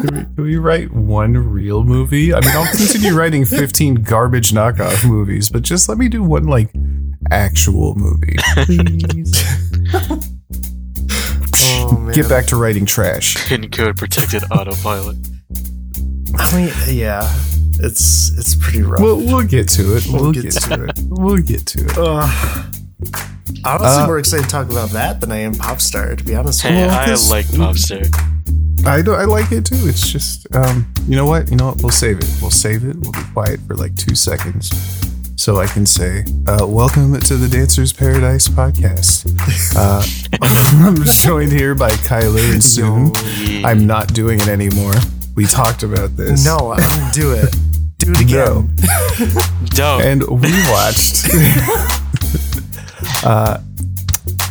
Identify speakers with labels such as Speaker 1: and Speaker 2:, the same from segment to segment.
Speaker 1: Can we, can we write one real movie? I mean, I'll continue writing 15 garbage knockoff movies, but just let me do one like actual movie, please.
Speaker 2: Oh man.
Speaker 1: Get back to writing trash.
Speaker 3: Pin code protected autopilot.
Speaker 2: I mean, yeah, it's it's pretty rough.
Speaker 1: We'll, we'll get to it. We'll,
Speaker 2: We'll
Speaker 1: get,
Speaker 2: get
Speaker 1: to it. We'll get to it.
Speaker 2: Ugh. honestly,
Speaker 1: Uh,
Speaker 2: more excited to talk about that than I am Popstar. To be honest, with
Speaker 3: Hey,
Speaker 1: Well,
Speaker 3: I
Speaker 1: this-
Speaker 3: like Popstar.
Speaker 1: I do, I like it too. It's just, um, you know what? You know what? We'll save it. We'll save it. We'll be quiet for like two seconds, so I can say, uh, "Welcome to the Dancers Paradise podcast." Uh, I'm joined here by Kylar and Soon.
Speaker 3: Yeah.
Speaker 1: I'm not doing it anymore. We talked about this.
Speaker 2: no, I'm gonna do it. Do it
Speaker 1: No.
Speaker 2: again.
Speaker 3: Dope.
Speaker 1: and we watched. uh,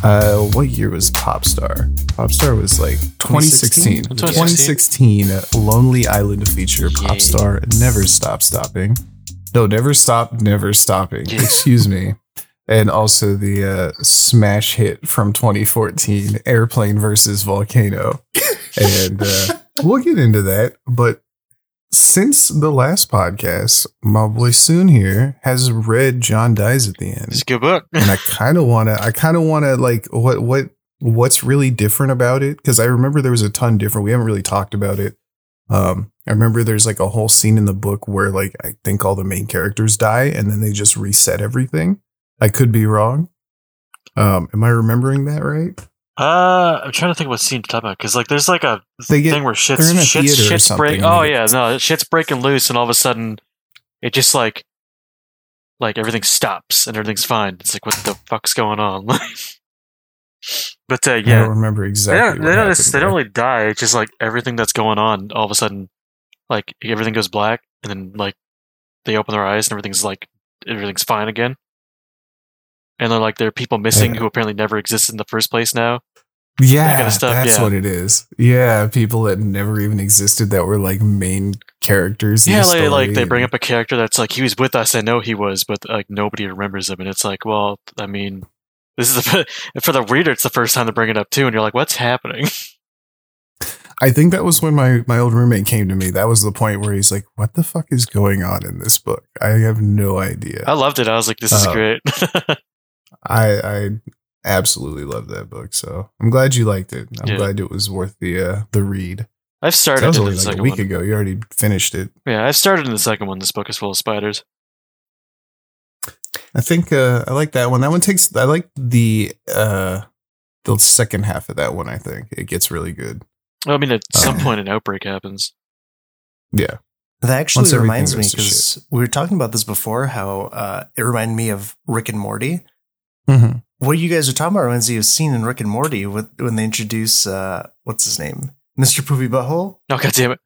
Speaker 1: uh, what year was Popstar? Popstar was like 2016.
Speaker 2: 2016?
Speaker 1: 2016, uh, Lonely Island feature. Popstar never stop stopping. No, never stop, never stopping. Excuse me. And also the uh, smash hit from 2014, Airplane versus Volcano. and uh, we'll get into that. But since the last podcast, my boy Soon here has read John Dies at the End
Speaker 3: It's a good book.
Speaker 1: and I kind of want to. I kind of want to like what what what's really different about it because I remember there was a ton different. We haven't really talked about it. Um, I remember there's like a whole scene in the book where like I think all the main characters die and then they just reset everything. I could be wrong. Um, am I remembering that right?
Speaker 3: Uh, I'm trying to think what scene to talk about because like there's like a
Speaker 1: They get
Speaker 3: thing where shit's
Speaker 1: they're in a
Speaker 3: shit's, shit's break. Oh yeah, no, shit's breaking loose, and all of a sudden, it just like like everything stops and everything's fine. It's like what the fuck's going on? but uh,
Speaker 1: I don't remember
Speaker 3: they
Speaker 1: exactly.
Speaker 3: don't, they, don't, they don't
Speaker 1: there.
Speaker 3: really die. It's just like everything that's going on. All of a sudden, like everything goes black, and then like they open their eyes and everything's like everything's fine again. And they're like there are people missing
Speaker 1: Yeah.
Speaker 3: who apparently never existed in the first place now.
Speaker 1: Yeah,
Speaker 3: kinda stuff,
Speaker 1: that's
Speaker 3: yeah.
Speaker 1: what it is. Yeah, people that never even existed that were like main characters. in
Speaker 3: Yeah, like, like they bring up a character that's like he was with us. I know he was, but like nobody remembers him, and it's like, well, I mean, this is the, for the reader. It's the first time to bring it up too, and you're like, what's happening?
Speaker 1: I think that was when my my old roommate came to me. That was the point where he's like, "What the fuck is going on in this book? I have no idea."
Speaker 3: I loved it. I was like, this is
Speaker 1: Uh,
Speaker 3: great.
Speaker 1: I I absolutely love that book. So I'm glad you liked it. I'm
Speaker 3: Yeah.
Speaker 1: glad it was worth the uh, the read.
Speaker 3: I've started
Speaker 1: That was only
Speaker 3: the
Speaker 1: like a week
Speaker 3: one.
Speaker 1: ago. You already finished it.
Speaker 3: Yeah, I've started in the second one. This book is full of spiders.
Speaker 1: I think uh, I like that one. That one takes. I like the uh, the second half of that one. I think it gets really good.
Speaker 3: Well, I mean, at some
Speaker 1: Uh,
Speaker 3: point, an outbreak happens.
Speaker 1: Yeah.
Speaker 2: That actually
Speaker 1: Once
Speaker 2: reminds me because we were talking about this before. How uh, it reminded me of Rick and Morty.
Speaker 1: Mm-hmm.
Speaker 2: What you guys are talking about reminds me of a scene in Rick and Morty with when they introduce uh, what's his name, Mr. Poopy Butthole,
Speaker 3: Oh god damn it!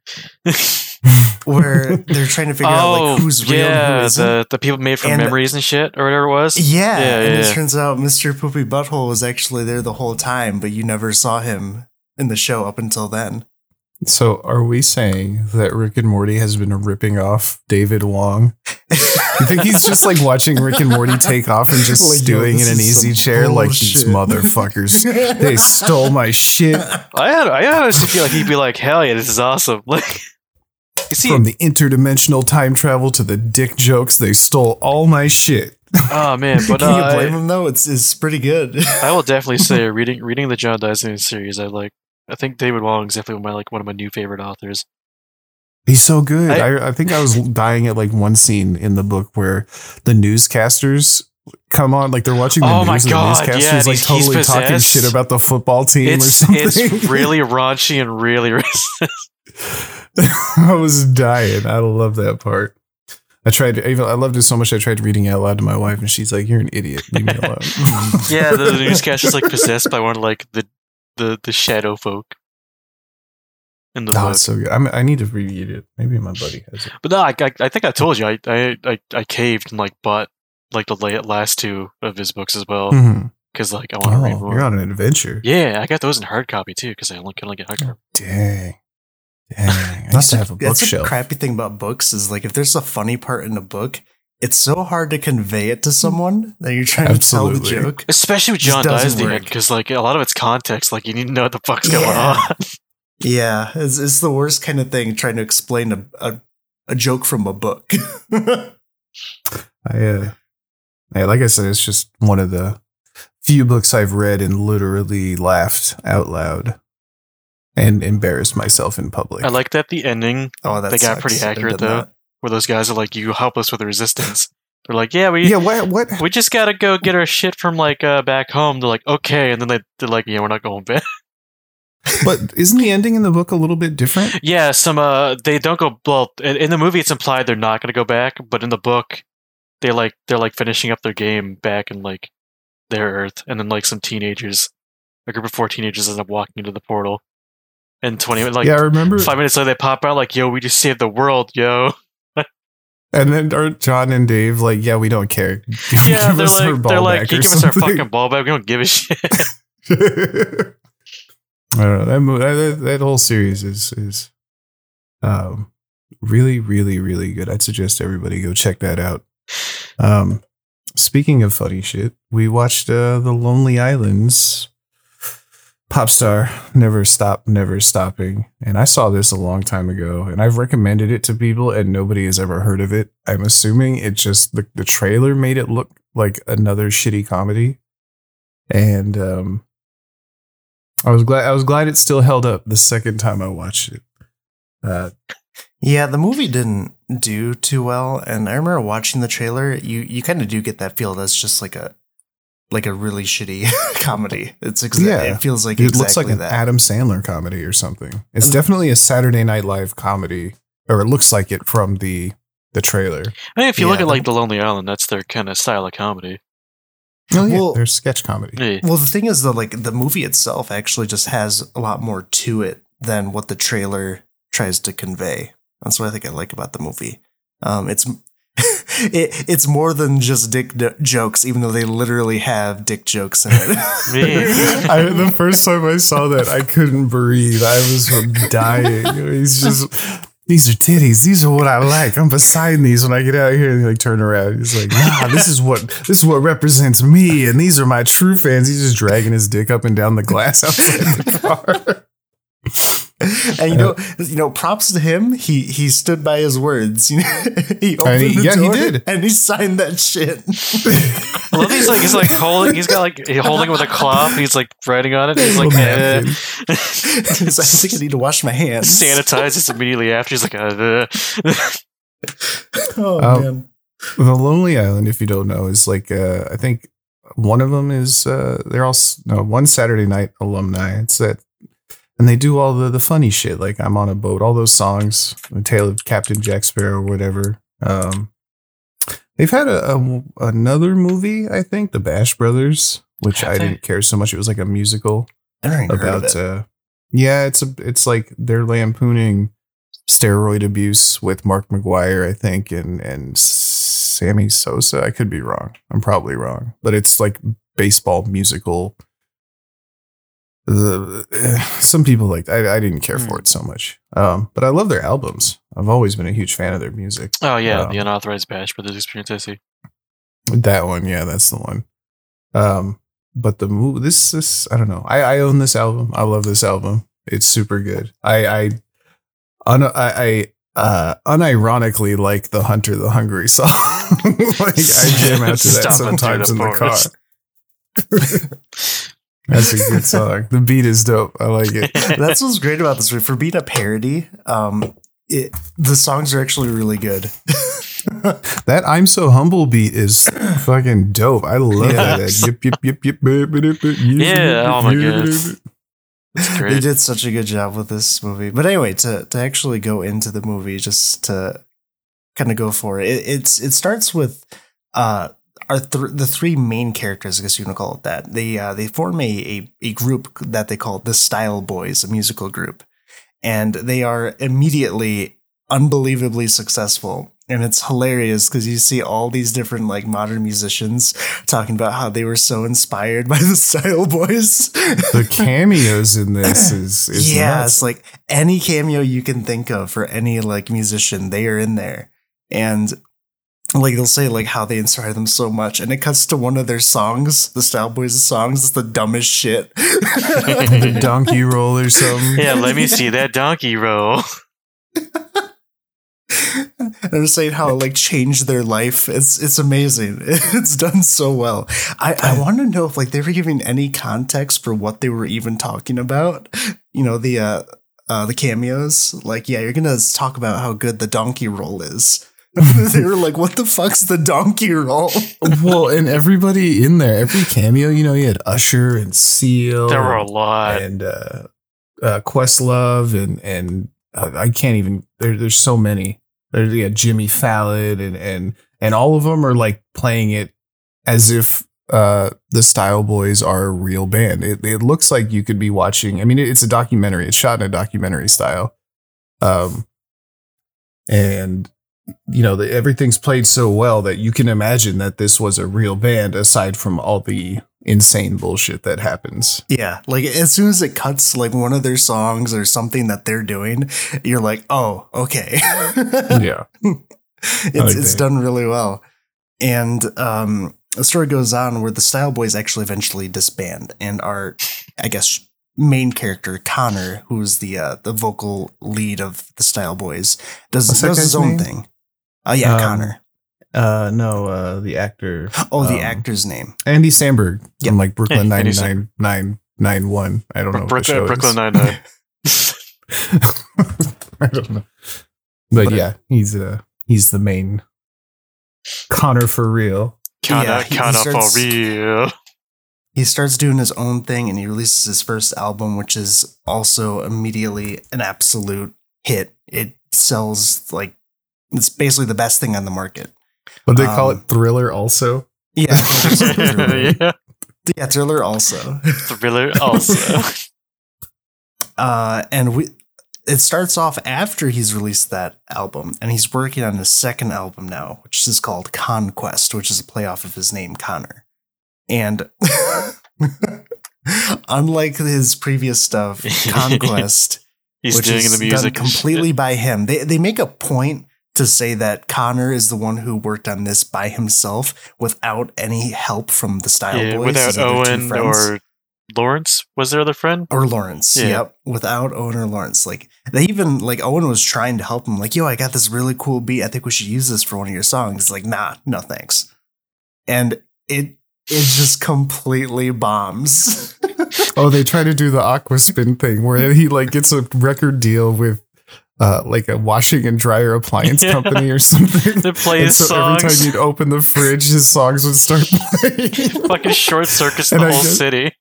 Speaker 2: where they're trying to figure out like who's real
Speaker 3: Oh, yeah,
Speaker 2: and who isn't.
Speaker 3: the the people made from
Speaker 2: And-
Speaker 3: memories and shit or whatever it was.
Speaker 2: Yeah,
Speaker 3: Yeah,
Speaker 2: and
Speaker 3: yeah,
Speaker 2: it
Speaker 3: yeah.
Speaker 2: turns out Mr. Poopy Butthole was actually there the whole time, but you never saw him in the show up until then.
Speaker 1: So are we saying that Rick and Morty has been ripping off David Wong? You think he's just like watching Rick and Morty take off and just
Speaker 2: Like, yo,
Speaker 1: stewing in an easy
Speaker 2: some
Speaker 1: chair like these motherfuckers? They stole my shit
Speaker 3: I had I honestly feel like he'd be like, hell yeah, this is awesome. Like, you see,
Speaker 1: from the interdimensional time travel to the dick jokes. They stole all my shit.
Speaker 3: oh man, but
Speaker 2: Can you
Speaker 3: uh,
Speaker 2: blame him though? It's it's pretty good.
Speaker 3: I will definitely say reading reading the John Dyson series. I like. I think David Wong is definitely one of my like one of my new favorite authors.
Speaker 1: He's so good.
Speaker 3: I-
Speaker 1: I, I think I was dying at like one scene in the book where the newscasters come on, like they're watching the
Speaker 3: Oh my
Speaker 1: news, and
Speaker 3: God,
Speaker 1: the newscasters
Speaker 3: yeah, and
Speaker 1: like
Speaker 3: he's- he's
Speaker 1: totally talking shit about the football team or something.
Speaker 3: it's really raunchy and really racist.
Speaker 1: I was dying. I love that part. I tried to, even I loved it so much I tried reading it out loud to my wife and she's like, You're an idiot. Leave me alone.
Speaker 3: yeah, the, the newscaster's like possessed by one of like the the the shadow folk in the
Speaker 1: Oh,
Speaker 3: book.
Speaker 1: so good. I'm, I need to reread it. Maybe my buddy has it.
Speaker 3: But no, I, I, I think I told you I, I I I caved and like bought like the last two of his books as well
Speaker 1: mm-hmm.
Speaker 3: because like I want to read
Speaker 1: Oh,
Speaker 3: more.
Speaker 1: you're on an adventure.
Speaker 3: Yeah, I got those in hard copy too because I only can only get hard oh, copy.
Speaker 1: Dang. Dang. I
Speaker 2: That's
Speaker 1: used to
Speaker 2: the-
Speaker 1: have a
Speaker 2: that's the
Speaker 1: bookshelf.
Speaker 2: crappy thing about books is like if there's a funny part in a book, it's so hard to convey it to someone that you're trying to tell the joke.
Speaker 3: Especially with John
Speaker 2: doesn't
Speaker 3: Dies the
Speaker 2: work.
Speaker 3: end because like a lot of it's context. Like you need to know what the fuck's going on.
Speaker 2: Yeah, it's, it's the worst kind of thing trying to explain a, a, a joke from a book.
Speaker 1: I, uh, yeah, like I said, it's just one of the few books I've read and literally laughed out loud and embarrassed myself in public.
Speaker 3: I like that the ending
Speaker 2: oh, that
Speaker 3: They got
Speaker 2: sucks.
Speaker 3: pretty accurate, though.
Speaker 2: that.
Speaker 3: where those guys are like, "You help us with the resistance." They're like, "Yeah, we
Speaker 1: yeah, what? What?
Speaker 3: we just gotta go get our shit from like uh, back home." They're like, "Okay," and then they they're like, "Yeah, we're not going back."
Speaker 1: But isn't the ending in the book a little bit different?
Speaker 3: yeah, some uh, they don't go. Well, in, in the movie, it's implied they're not gonna go back, but in the book, they like they're like finishing up their game back in like their Earth, and then like some teenagers, a group of four teenagers, end up walking into the portal, and twenty like
Speaker 1: yeah, I remember.
Speaker 3: five minutes later they pop out like, "Yo, we just saved the world, yo."
Speaker 1: And then are John and Dave like, yeah, we don't care.
Speaker 3: Yeah, they're like they're like, "You
Speaker 1: or
Speaker 3: give us our fucking ball back. We don't give a shit."
Speaker 1: I don't know that, that that whole series is is um really really really good. I'd suggest everybody go check that out. Um, speaking of funny shit, we watched uh, the Lonely Islands. Pop star, never stop, never stopping. And I saw this a long time ago, and I've recommended it to people, and nobody has ever heard of it. I'm assuming it just the, the trailer made it look like another shitty comedy, and um, I was glad I was glad it still held up the second time I watched it. Uh,
Speaker 2: Yeah, the movie didn't do too well, and I remember watching the trailer. You you kind of do get that feel that's just like a like a really shitty comedy. It's exa-
Speaker 1: Yeah.
Speaker 2: it feels like
Speaker 1: it
Speaker 2: exactly
Speaker 1: looks like an
Speaker 2: that.
Speaker 1: Adam Sandler comedy or something. It's definitely a Saturday Night Live comedy, or it looks like it from the the trailer.
Speaker 3: I mean, if you look at like
Speaker 2: the-
Speaker 3: the Lonely Island, that's their kind of style of comedy.
Speaker 1: Oh yeah,
Speaker 2: Well-
Speaker 1: there's sketch comedy.
Speaker 3: Yeah.
Speaker 2: Well, the thing is, though, like the movie itself actually just has a lot more to it than what the trailer tries to convey. That's what I think I like about the movie. Um, it's it, it's more than just dick d- jokes, even though they literally have dick jokes in it.
Speaker 3: Man.
Speaker 1: I, the first time I saw that, I couldn't breathe. I was dying. He's just. These are titties. These are what I like. I'm beside these when I get out here and like turn around. He's like, nah, this is what this is what represents me, and these are my true fans. He's just dragging his dick up and down the glass outside the car.
Speaker 2: and you know, you know, props to him. He he stood by his words. You know, he opened
Speaker 1: he-
Speaker 2: the
Speaker 1: yeah, he did.
Speaker 2: and he signed that shit.
Speaker 3: I love he's like he's like holding he's got like he's holding it with a cloth. He's like writing on it. He's like
Speaker 1: Little
Speaker 3: eh.
Speaker 2: He's like, I think I need to wash my hands.
Speaker 3: sanitizes immediately after. He's like, uh,
Speaker 2: Oh
Speaker 1: Um,
Speaker 2: man.
Speaker 1: The Lonely Island, if you don't know, is like uh, I think one of them is uh, they're all no one Saturday Night alumni. It's that, and they do all the the funny shit like I'm on a boat, all those songs, the Tale of Captain Jack Sparrow, or whatever. Um, they've had a, a another movie, I think, the Bash Brothers, which
Speaker 3: Have
Speaker 1: I
Speaker 3: they?
Speaker 1: didn't care so much. It was like a musical
Speaker 2: I heard of
Speaker 1: about
Speaker 2: it.
Speaker 1: uh yeah it's a it's like they're lampooning steroid abuse with Mark McGwire i think and and sammy sosa i could be wrong i'm probably wrong but it's like baseball musical the some people like I, I didn't care for it so much um but i love their albums i've always been a huge fan of their music
Speaker 3: oh yeah,
Speaker 1: Um,
Speaker 3: the unauthorized bash brothers experience. I see.
Speaker 1: That one, yeah, that's the one. Um, but the movie, this is I don't know. I I own this album. I love this album. It's super good. I I un, I, I uh unironically like the Hunter the Hungry song. like I jam out to that
Speaker 3: Stop and do
Speaker 1: sometimes in the car. That's a good song. The beat is dope. I like it.
Speaker 2: That's what's great about this movie. For being a parody, um, it, the songs are actually really good.
Speaker 1: That I'm so humble beat is fucking dope. I love
Speaker 2: Yeah.
Speaker 1: that. Yip, yip, yip, yip,
Speaker 3: Yeah, oh my
Speaker 1: yip,
Speaker 3: God.
Speaker 1: yip, yip.
Speaker 3: It's
Speaker 2: they did such a good job with this movie. But anyway, to to actually go into the movie, just to kind of go for it, it it's it starts with uh our th- the three main characters, I guess you want to call it that. They uh, they form a, a a group that they call the Style Boys, a musical group, and they are immediately unbelievably successful. And it's hilarious because you see all these different like modern musicians talking about how they were so inspired by the Style Boys.
Speaker 1: The cameos in this is, is
Speaker 2: yeah,
Speaker 1: nuts.
Speaker 2: it's like any cameo you can think of for any like musician, they are in there. And like they'll say like how they inspired them so much, and it cuts to one of their songs, the Style Boys' songs. It's the dumbest shit.
Speaker 1: the donkey roll or something.
Speaker 3: Yeah, let me see that donkey roll.
Speaker 2: and they're saying how it like changed their life. It's it's amazing. It's done so well. I, I want to know if like they were giving any context for what they were even talking about. You know, the uh uh the cameos. Like, yeah, you're gonna talk about how good the donkey roll is. they were like, what the fuck's the donkey roll?
Speaker 1: well, and everybody in there, every cameo, you know, you had Usher and Seal.
Speaker 3: There were a lot.
Speaker 1: and uh, uh, Questlove and and uh, I can't even. There, there's so many. There's yeah, Jimmy Fallon and and and all of them are like playing it as if uh, the Style Boys are a real band. It, it looks like you could be watching. I mean, it, it's a documentary. It's shot in a documentary style, um, and you know the, everything's played so well that you can imagine that this was a real band. Aside from all the insane bullshit that happens.
Speaker 2: Yeah, like as soon as it cuts like one of their songs or something that they're doing, you're like, oh, okay.
Speaker 1: yeah,
Speaker 2: it's
Speaker 1: like
Speaker 2: it's done really well. And um, the story goes on where the Style Boys actually eventually disband, and our, I guess, main character Connor, who's the uh, the vocal lead of the Style Boys, does, does his own
Speaker 1: name?
Speaker 2: thing. Oh yeah,
Speaker 1: Um,
Speaker 2: Connor.
Speaker 1: Uh, no, uh, the actor.
Speaker 2: Oh, the
Speaker 1: um,
Speaker 2: actor's name.
Speaker 1: Andy Samberg
Speaker 2: Yep.
Speaker 1: from like Brooklyn
Speaker 3: Yeah,
Speaker 1: Nine
Speaker 3: Andy
Speaker 1: Nine Nine Nine One. I don't know. what the
Speaker 3: Brooklyn,
Speaker 1: show
Speaker 3: Brooklyn
Speaker 1: is.
Speaker 3: Nine Nine.
Speaker 1: I don't know. But,
Speaker 2: But-
Speaker 1: yeah, he's uh he's the main Connor for real.
Speaker 3: Kinda,
Speaker 2: Yeah, he- he starts-
Speaker 3: for real.
Speaker 2: He starts doing his own thing, and he releases his first album, which is also immediately an absolute hit. It sells like it's basically the best thing on the market.
Speaker 1: But they call
Speaker 2: Um,
Speaker 1: it Thriller also.
Speaker 2: Yeah, Thriller.
Speaker 3: yeah,
Speaker 2: yeah, Thriller also.
Speaker 3: thriller also.
Speaker 2: Uh, and we, it starts off after he's released that album, and he's working on his second album now, which is called Conquest, which is a playoff of his name, Connor. And unlike his previous stuff, Conquest,
Speaker 3: He's
Speaker 2: which
Speaker 3: doing
Speaker 2: is
Speaker 3: the music
Speaker 2: done completely by him. They they make a point to say that Connor is the one who worked on this by himself without any help from the Style
Speaker 3: Yeah,
Speaker 2: Boys,
Speaker 3: without
Speaker 2: his other two
Speaker 3: Owen or Lawrence. Was there other friend?
Speaker 2: or Lawrence.
Speaker 3: Yeah.
Speaker 2: Yep, without Owen or Lawrence. Like they even like Owen was trying to help him. Like, yo, I got this really cool beat. I think we should use this for one of your songs. It's like, nah, no thanks. And it it just completely bombs.
Speaker 1: Oh, they try to do the Aquaspin thing where he like gets a record deal with uh like a washing and dryer appliance
Speaker 3: Yeah.
Speaker 1: company or something.
Speaker 3: They play
Speaker 1: so every time you'd open the fridge, his songs would start playing.
Speaker 3: Fucking short circuits the whole city.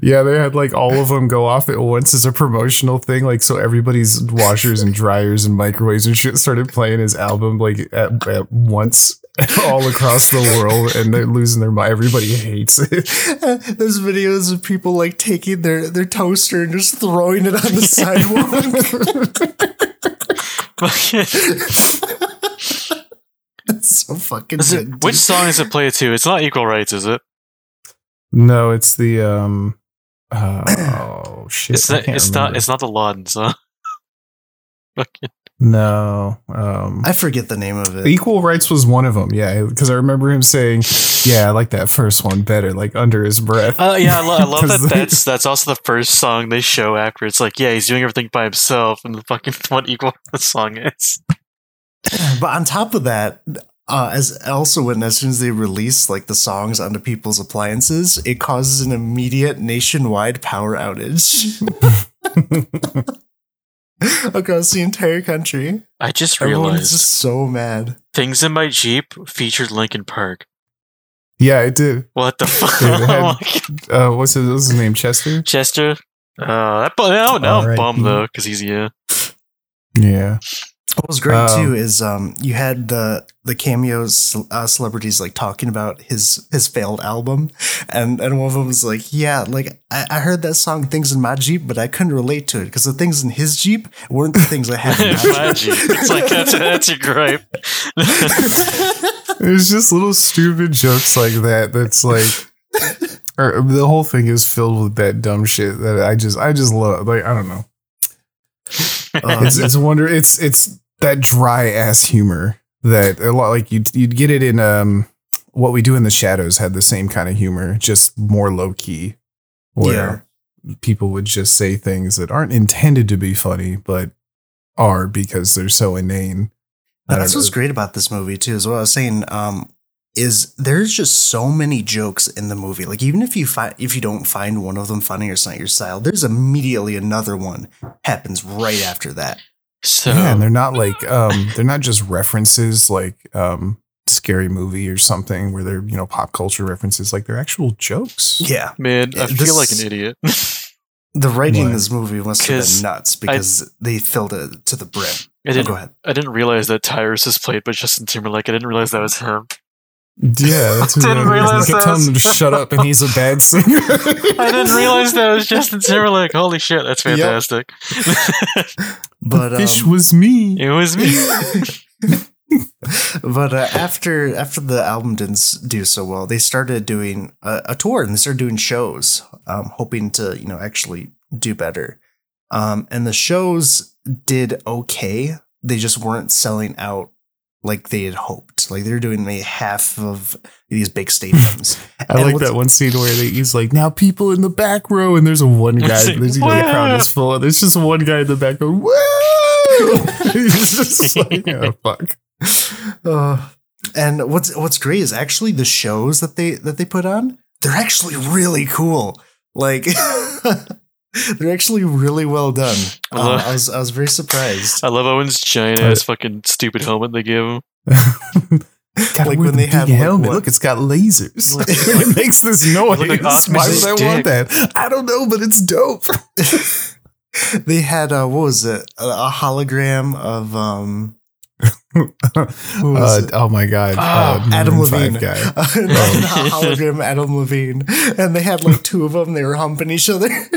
Speaker 1: Yeah, they had like all of them go off at once as a promotional thing. Like, so everybody's washers and dryers and microwaves and shit started playing his album like at, at once all across the world, and they're losing their mind. Everybody hates it.
Speaker 2: There's videos of people like taking their their toaster and just throwing it on the sidewalk. it's so fucking
Speaker 3: Is
Speaker 2: good.
Speaker 3: it, which song is it played to? It's not equal rights, is it?
Speaker 1: no, it's the um. Uh, oh shit!
Speaker 3: It's
Speaker 1: I
Speaker 3: not. It's not. It's not the Lawdens, huh? Fucking-
Speaker 1: no. Um,
Speaker 2: I forget the name of it.
Speaker 1: Equal Rights was one of them. Yeah, because I remember him saying, "Yeah, I like that first one better," like under his breath.
Speaker 3: Uh, yeah, I, lo- I love
Speaker 1: 'Cause
Speaker 3: that. That's that's also the first song they show after. It's like, yeah, he's doing everything by himself, and the fucking what equal the song is.
Speaker 2: But on top of that, uh, as also when as soon as they release like the songs onto people's appliances, it causes an immediate nationwide power outage across the entire country.
Speaker 3: I just realized
Speaker 2: just so mad.
Speaker 3: things in my Jeep featured Linkin Park.
Speaker 1: yeah, it did.
Speaker 3: What the fuck?
Speaker 1: Had-
Speaker 3: Oh.
Speaker 1: Uh, what's his, what's his name? Chester.
Speaker 3: Chester. Uh, that bu- now, now I'm
Speaker 1: Alright.
Speaker 3: bummed though because he's yeah.
Speaker 1: Yeah.
Speaker 2: What was great
Speaker 1: Um,
Speaker 2: too is um, you had the the cameos uh, celebrities like talking about his his failed album, and and one of them was like, yeah, like I, I heard that song "Things in My Jeep," but I couldn't relate to it because the things in his Jeep weren't the things I had in my
Speaker 3: my
Speaker 2: Jeep.
Speaker 3: Jeep. It's like that's that's your gripe.
Speaker 1: There's just little stupid jokes like that. That's like, or the whole thing is filled with that dumb shit that I just, I just love. Like, I don't know.
Speaker 2: Um,
Speaker 1: It's, it's wonder. It's, it's that dry ass humor that a lot like you'd you'd get it in um what we do in the shadows had the same kind of humor, just more low key, where people would just say things that aren't intended to be funny, but are because they're so inane.
Speaker 2: That's what's great about this movie too. Is what I was saying. Um, is there's just so many jokes in the movie. Like even if you find if you don't find one of them funny or it's not your style, there's immediately another one happens right after that.
Speaker 3: So
Speaker 1: yeah, and they're not like um they're not just references like um scary movie or something where they're you know pop culture references like they're actual jokes.
Speaker 2: Yeah,
Speaker 3: man, I
Speaker 2: Yeah,
Speaker 3: feel like an idiot.
Speaker 2: the writing in
Speaker 1: What?
Speaker 2: this movie must have been nuts because they filled it to the brim.
Speaker 3: I
Speaker 2: Oh,
Speaker 3: didn't.
Speaker 2: go ahead.
Speaker 3: I didn't realize that Tyrus is played by Justin Timberlake. I didn't realize that was him.
Speaker 1: Yeah, that's what
Speaker 3: Didn't
Speaker 1: I
Speaker 3: realize
Speaker 1: kept
Speaker 3: that
Speaker 1: telling him to shut up and he's a bad singer.
Speaker 3: I didn't realize that it was Justin Timberlake. Holy shit, that's
Speaker 1: Yep.
Speaker 3: fantastic.
Speaker 2: But
Speaker 1: Fish
Speaker 2: um,
Speaker 1: was me.
Speaker 3: it was me.
Speaker 2: but uh, after after the album didn't do so well, they started doing a, a tour and they started doing shows, um, hoping to you know actually do better. Um, and the shows did okay. They just weren't selling out like they had hoped. Like they're doing maybe half of these big stadiums.
Speaker 1: I
Speaker 2: And
Speaker 1: like that one scene where they, he's like, now people in the back row, and there's a one guy,
Speaker 3: like,
Speaker 1: there's, you know, the crowd is full, and there's just one guy in the back going, woo! he's just like, oh, fuck.
Speaker 2: Uh, and what's what's great is actually the shows that they that they put on. They're actually really cool. Like they're actually really well done.
Speaker 3: I
Speaker 2: Uh,
Speaker 3: love-
Speaker 2: I was I was very surprised.
Speaker 3: I love Owen's giant ass fucking stupid helmet they give him.
Speaker 1: Gotta
Speaker 2: Like when
Speaker 1: the
Speaker 2: they had,
Speaker 1: big
Speaker 2: like,
Speaker 1: Look, it's got lasers.
Speaker 3: Look-
Speaker 1: it makes this noise.
Speaker 3: Like
Speaker 1: Why
Speaker 3: Optimus's
Speaker 1: would I want that? I don't know, but it's dope.
Speaker 2: they had uh, what was it? A, a hologram of um who was
Speaker 1: Uh, oh my god,
Speaker 3: Ah,
Speaker 1: uh,
Speaker 2: Adam Levine.
Speaker 1: guy.
Speaker 2: a hologram Adam Levine, and they had like two of them. They were humping each other.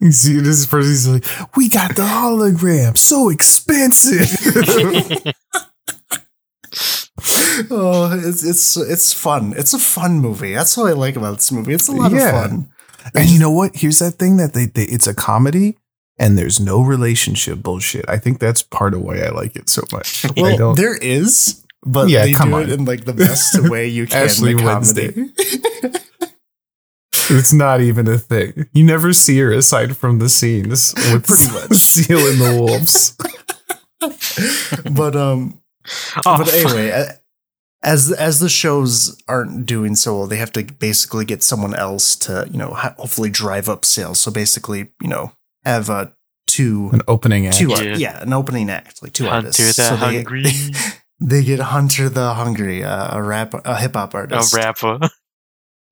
Speaker 1: you see this person, he's like, "We got the hologram, so expensive."
Speaker 2: oh, it's it's it's fun. It's a fun movie. That's what I like about this movie. It's a lot
Speaker 1: Yeah.
Speaker 2: of fun.
Speaker 1: and you know what? Here's that thing that they, they it's a comedy. And there's no relationship bullshit. I think that's part of why I like it so much. I
Speaker 2: Well,
Speaker 1: don't-
Speaker 2: there is, but
Speaker 1: Yeah,
Speaker 2: they
Speaker 1: come
Speaker 2: do
Speaker 1: on.
Speaker 2: it in like the best way you can.
Speaker 1: Ashley
Speaker 2: in a.
Speaker 1: It's not even a thing. You never see her aside from the scenes with
Speaker 2: Pretty much.
Speaker 1: Seal and the Wolves.
Speaker 2: but um,
Speaker 3: Oh,
Speaker 2: but anyway, a- as as the shows aren't doing so well, they have to basically get someone else to you know ho- hopefully drive up sales. So basically, you know, have uh, two
Speaker 1: An opening act.
Speaker 2: two art-
Speaker 3: Yeah.
Speaker 2: yeah. an opening act like two
Speaker 3: Hunter
Speaker 2: artists.
Speaker 3: the
Speaker 2: So they-
Speaker 3: Hungry.
Speaker 2: They get Hunter the Hungry, uh, a rap, a hip hop artist, a
Speaker 3: rapper.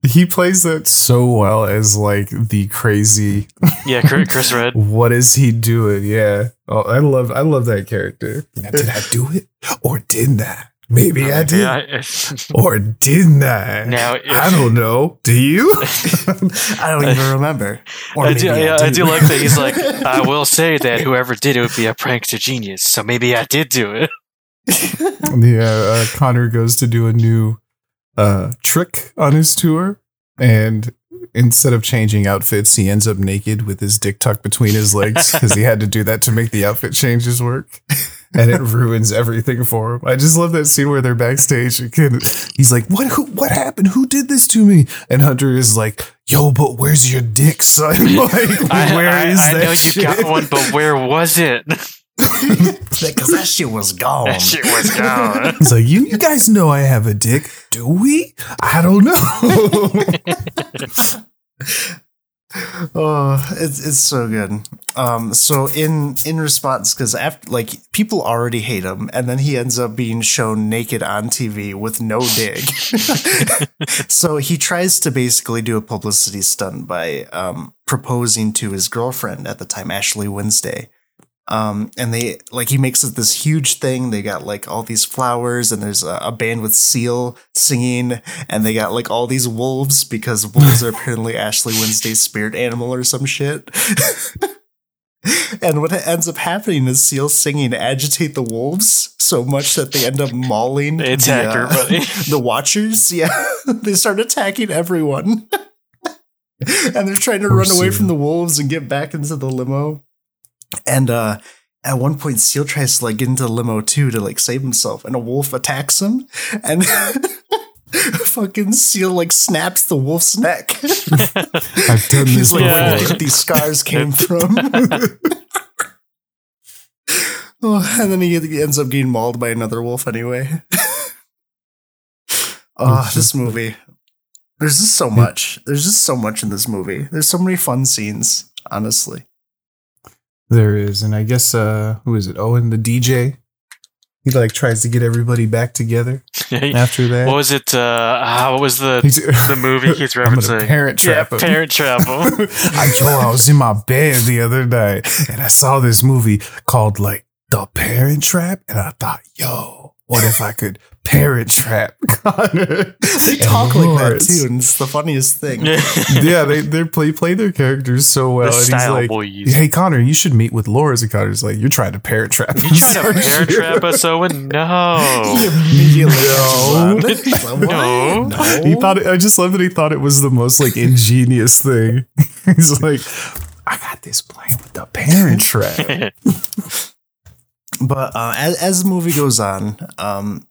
Speaker 1: He plays that so well as like the crazy.
Speaker 3: Yeah, Chris, Chris Redd.
Speaker 1: What is he doing? Yeah. Oh, I love I love that character. Now, did I do it or didn't I? Maybe I did.
Speaker 3: Yeah,
Speaker 1: Or didn't I?
Speaker 3: Now,
Speaker 1: I don't know. Do you?
Speaker 2: I don't even remember. Or
Speaker 3: I do, I do
Speaker 2: do.
Speaker 3: like that. He's like, I will say that whoever did it would be a prankster genius. So maybe I did do it.
Speaker 1: yeah, uh, Connor goes to do a new uh, trick on his tour, and instead of changing outfits, he ends up naked with his dick tucked between his legs because he had to do that to make the outfit changes work. And it ruins everything for him. I just love that scene where they're backstage. and He's like, "What? Who, what happened? Who did this to me?" And Hunter is like, "Yo, but where's your dick, son? like,
Speaker 3: I,
Speaker 1: where
Speaker 3: I,
Speaker 1: is
Speaker 3: I
Speaker 1: that
Speaker 3: know you
Speaker 1: shit?"
Speaker 3: got one, but where was it?
Speaker 2: Because that shit was gone.
Speaker 3: that shit was gone.
Speaker 1: so like, you, you guys know I have a dick, do we? I don't know.
Speaker 2: Oh, it's it's so good. Um, so in in response, because after like people already hate him, and then he ends up being shown naked on TV with no dig. so he tries to basically do a publicity stunt by um, proposing to his girlfriend at the time, Ashley Wednesday. Um, and they like he makes it this huge thing. They got like all these flowers, and there's a, a band with Seal singing, and they got like all these wolves because wolves are apparently Ashley Wednesday's spirit animal or some shit. and what ends up happening is Seal singing agitate the wolves so much that they end up mauling
Speaker 3: They
Speaker 2: the,
Speaker 3: attack
Speaker 2: uh,
Speaker 3: everybody.
Speaker 2: the watchers. Yeah, they start attacking everyone. and they're trying to
Speaker 1: Poor
Speaker 2: run away from the wolves and get back into the limo. And uh at one point Seal tries to like get into the limo too to like save himself, and a wolf attacks him, and fucking Seal like snaps the wolf's neck.
Speaker 1: I've done
Speaker 2: He's
Speaker 1: this
Speaker 2: like,
Speaker 3: Yeah.
Speaker 2: where do you
Speaker 1: before.
Speaker 2: think these scars came from? oh, and then he he ends up getting mauled by another wolf anyway. oh, this movie. There's just so much. There's just so much in this movie. There's so many fun scenes, honestly.
Speaker 1: There is, and I guess uh who is it? Owen, the DJ. He like tries to get everybody back together after that.
Speaker 3: what was it? Uh, ah, what was the
Speaker 1: He's-
Speaker 3: the movie he's referencing?
Speaker 1: parent trap
Speaker 3: yeah,
Speaker 1: him.
Speaker 3: Parent Trap.
Speaker 1: I yo, I was in my bed the other night and I saw this movie called like The Parent Trap, and I thought, yo, what if I could parent trap Connor?
Speaker 2: They
Speaker 1: and
Speaker 2: talk like that too, and it's the funniest thing.
Speaker 1: yeah, they they play play their characters so well.
Speaker 3: the
Speaker 1: and he's
Speaker 3: style
Speaker 1: like,
Speaker 3: boys.
Speaker 1: Hey Connor, you should meet with Lawrence. And Connor's like, you're trying to parent trap.
Speaker 3: You
Speaker 1: us,
Speaker 3: trying to
Speaker 1: aren't
Speaker 3: parent trap us, Owen? No.
Speaker 2: Immediately
Speaker 1: No.
Speaker 2: catches on. He's like,
Speaker 3: No.
Speaker 2: No.
Speaker 1: He thought it, I just love that he thought it was the most like ingenious thing. He's like, I got this plan with the parent trap.
Speaker 2: But uh, as, as the movie goes on, um,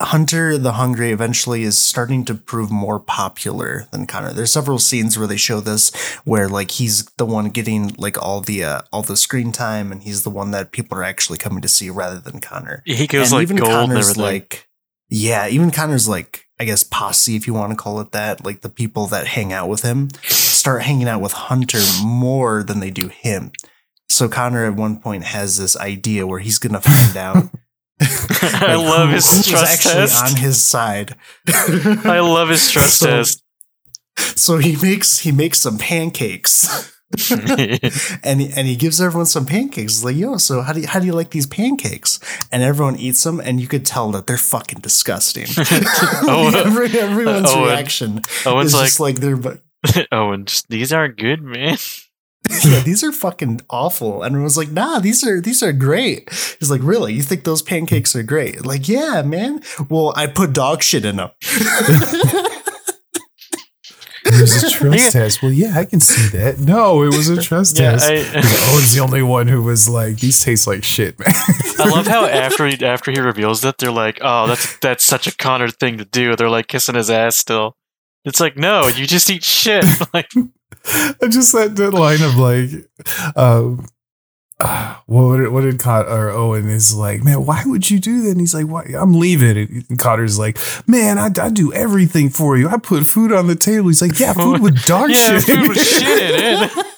Speaker 2: Hunter the Hungry eventually is starting to prove more popular than Connor. There's several scenes where they show this, where like he's the one getting like all the uh, all the screen time, and he's the one that people are actually coming to see rather than Connor.
Speaker 3: he goes
Speaker 2: and
Speaker 3: like
Speaker 2: even
Speaker 3: gold
Speaker 2: Connor's like, yeah, even Connor's like, I guess posse, if you want to call it that, like the people that hang out with him start hanging out with Hunter more than they do him. So Connor at one point has this idea where he's gonna find out.
Speaker 3: I love
Speaker 2: who-
Speaker 3: his
Speaker 2: who was
Speaker 3: trust
Speaker 2: actually
Speaker 3: test.
Speaker 2: on his side.
Speaker 3: I love his trust
Speaker 2: So-
Speaker 3: test.
Speaker 2: So he makes he makes some pancakes. and he, and he gives everyone some pancakes. He's like, yo, so how do you, how do you like these pancakes? And everyone eats them, and you could tell that they're fucking disgusting.
Speaker 3: Oh,
Speaker 2: Every, everyone's
Speaker 3: Owen-
Speaker 2: reaction
Speaker 3: Owen's
Speaker 2: is
Speaker 3: like,
Speaker 2: just like they're, but
Speaker 3: Owen, just, these aren't good, man.
Speaker 2: Yeah, these are fucking awful. And everyone's like, nah, these are these are great. He's like, really? You think those pancakes are great? Like, yeah, man. Well, I put dog shit in them.
Speaker 1: It was a trust test. Well, yeah, I can see that. No, it was a trust
Speaker 3: Yeah,
Speaker 1: test.
Speaker 3: I,
Speaker 1: Owen's the only one who was like, these taste like shit, man.
Speaker 3: I love how after he after he reveals that, they're like, "Oh, that's that's such a Connor thing to do." They're like kissing his ass still. It's like, no, you just eat shit. Like,
Speaker 1: I just that, that line of like, um, uh, what did, what did Con- or Owen is like, man, why would you do that? And he's like, why? I'm leaving. And Connor's like, man, I, I do everything for you. I put food on the table. He's like, yeah, food with dog
Speaker 3: yeah,
Speaker 1: shit. in
Speaker 3: food with shit in it.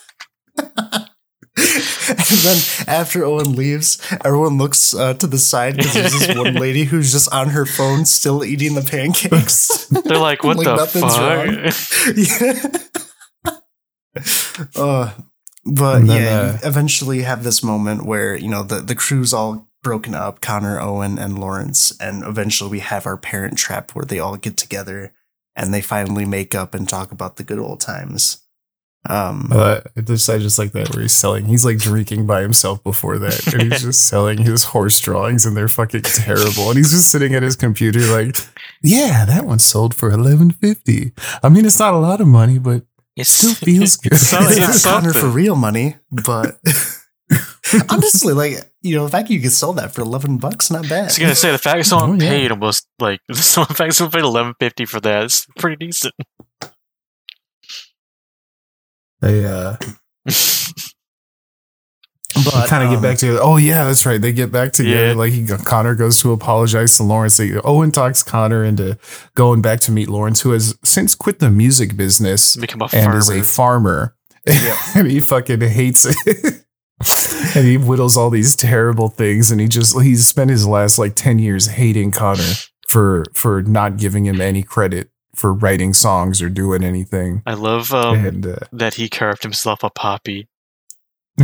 Speaker 2: and then after Owen leaves, everyone looks uh, to the side because there's this one lady who's just on her phone still eating the pancakes.
Speaker 3: They're like, "What
Speaker 2: Like
Speaker 3: the
Speaker 2: nothing's
Speaker 3: fuck?"
Speaker 2: yeah. uh, but
Speaker 1: then,
Speaker 2: yeah,
Speaker 1: uh,
Speaker 2: you eventually have this moment where you know the the crew's all broken up, Connor, Owen, and Lawrence, and eventually we have our parent trap where they all get together and they finally make up and talk about the good old times. Um,
Speaker 1: Uh, I just I just like that where he's selling. He's like drinking by himself before that, and he's just selling his horse drawings, and they're fucking terrible. And he's just sitting at his computer, like, yeah, that one sold for eleven fifty. I mean, it's not a lot of money, but
Speaker 3: It
Speaker 1: still feels good.
Speaker 3: It's not-
Speaker 2: it's
Speaker 3: it's
Speaker 2: not Connor
Speaker 3: something.
Speaker 2: for real money, but honestly, like you know, the fact you could sell that for eleven bucks, not bad.
Speaker 3: I was gonna say the fact someone
Speaker 1: Oh, yeah.
Speaker 3: paid almost like someone fact someone paid eleven fifty for that is pretty decent.
Speaker 1: they uh,
Speaker 2: But
Speaker 1: kind of get
Speaker 2: um,
Speaker 1: back together. Oh yeah, that's right. They get back together.
Speaker 3: Yeah.
Speaker 1: Like he, Connor goes to apologize to Lawrence. They, Owen talks Connor into going back to meet Lawrence, who has since quit the music business
Speaker 3: Become a
Speaker 1: and
Speaker 3: farmer.
Speaker 1: is a farmer. and he fucking hates it. and he whittles all these terrible things and he just he's spent his last like 10 years hating Connor for for not giving him any credit for writing songs or doing anything.
Speaker 3: I love um,
Speaker 1: and uh,
Speaker 3: that he carved himself a poppy.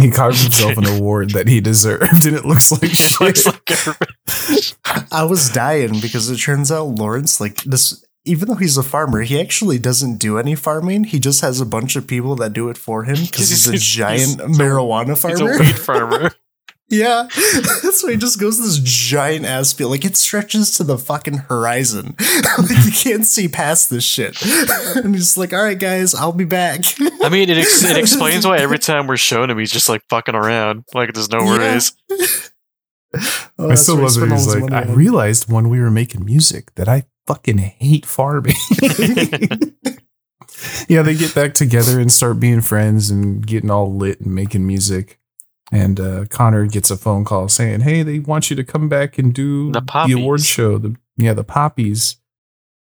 Speaker 1: He carved himself an award that he deserved and it looks like
Speaker 3: It
Speaker 1: shit.
Speaker 3: like.
Speaker 2: I was dying because it turns out Lawrence, like this, even though he's a farmer, he actually doesn't do any farming. He just has a bunch of people that do it for him because he's, a giant
Speaker 3: he's-
Speaker 2: marijuana
Speaker 3: He's a
Speaker 2: farmer.
Speaker 3: weed farmer.
Speaker 2: Yeah, that's why he just goes to this giant ass field. Like it stretches to the fucking horizon. like you can't see past this shit. and he's like, "All right, guys, I'll be back."
Speaker 3: I mean, it, ex- it explains why every time we're shown him, he's just like fucking around. Like there's no
Speaker 2: Yeah.
Speaker 3: worries.
Speaker 2: Oh,
Speaker 1: I still
Speaker 2: where he
Speaker 1: love that
Speaker 2: spent all
Speaker 1: he's like, I
Speaker 2: on.
Speaker 1: realized when we were making music that I fucking hate farming. yeah, they get back together and start being friends and getting all lit and making music. And uh, Connor gets a phone call saying, "Hey, they want you to come back and do
Speaker 3: The
Speaker 1: the, award show. The yeah, the poppies."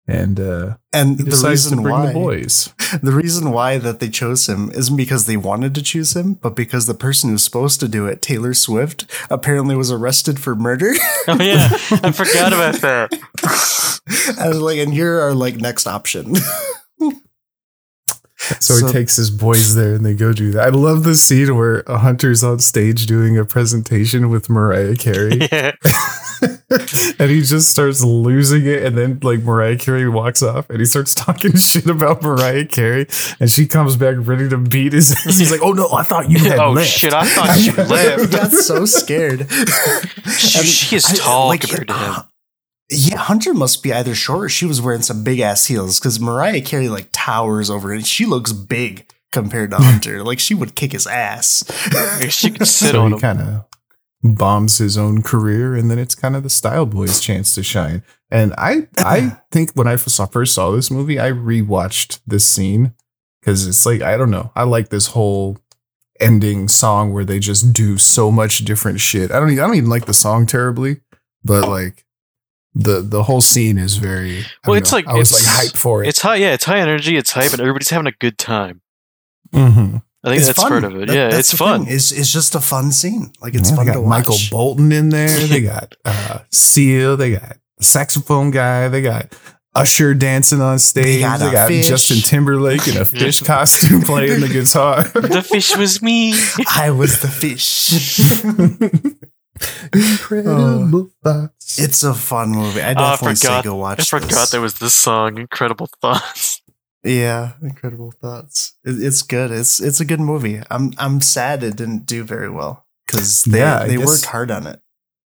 Speaker 1: And uh,
Speaker 2: and the
Speaker 1: decides to
Speaker 2: reason
Speaker 1: bring
Speaker 2: why
Speaker 1: the boys.
Speaker 2: the reason why that they chose him isn't because they wanted to choose him, but because the person who's supposed to do it, Taylor Swift, apparently was arrested for murder.
Speaker 3: oh yeah, I forgot about that.
Speaker 2: I was like, and you're our like next option.
Speaker 1: So,
Speaker 2: So-
Speaker 1: he takes his boys there and they go do that. I love the scene where a hunter's on stage doing a presentation with Mariah Carey.
Speaker 3: Yeah.
Speaker 1: and he just starts losing it. And then, like, Mariah Carey walks off and he starts talking shit about Mariah Carey. And she comes back ready to beat his ass. He's like, Oh, no, I thought you had
Speaker 3: oh
Speaker 1: left.
Speaker 3: shit! I thought you
Speaker 2: he got so scared.
Speaker 3: She, she is
Speaker 2: I-
Speaker 3: tall
Speaker 2: like,
Speaker 3: compared to him.
Speaker 2: Yeah, Hunter must be either short or she was wearing some big ass heels because Mariah Carey like towers over it. and She looks big compared to Hunter. like she would kick his ass.
Speaker 3: She could sit
Speaker 1: so
Speaker 3: on him.
Speaker 1: kind of bombs his own career. And then it's kind of the Style Boys' chance to shine. And I, I think when I saw, first saw this movie, I rewatched this scene because it's like, I don't know. I like this whole ending song where they just do so much different shit. I don't I don't even like the song terribly, but like the the whole scene is very.
Speaker 3: Well,
Speaker 1: don't
Speaker 3: it's
Speaker 1: know.
Speaker 3: like-
Speaker 1: I was
Speaker 3: it's-
Speaker 1: like hype for it.
Speaker 3: It's high, yeah. It's high energy. It's hype, and everybody's having a good time.
Speaker 1: Mhm.
Speaker 3: I think
Speaker 2: It's
Speaker 3: that's
Speaker 2: fun.
Speaker 3: part of it.
Speaker 2: That-
Speaker 3: yeah, it's fun.
Speaker 2: thing. It's it's just a fun scene. Like it's
Speaker 1: Yeah,
Speaker 2: fun
Speaker 1: they
Speaker 2: to
Speaker 1: got
Speaker 2: watch.
Speaker 1: Michael Bolton in there. They got uh, Seal. They got saxophone guy. They got Usher dancing on stage. They
Speaker 2: got
Speaker 1: got. Justin Timberlake in a fish costume playing the guitar.
Speaker 3: the fish was me.
Speaker 2: I was the fish.
Speaker 1: Incredible thoughts.
Speaker 2: it's a fun movie. I
Speaker 3: Oh, I
Speaker 2: definitely say
Speaker 3: forgot-
Speaker 2: go watch.
Speaker 3: I forgot
Speaker 2: this.
Speaker 3: there was this song, "Incredible Thoughts."
Speaker 2: Yeah, incredible thoughts. It, it's good. It's it's a good movie. I'm I'm sad it didn't do very well because they
Speaker 1: Yeah,
Speaker 2: they worked hard on it.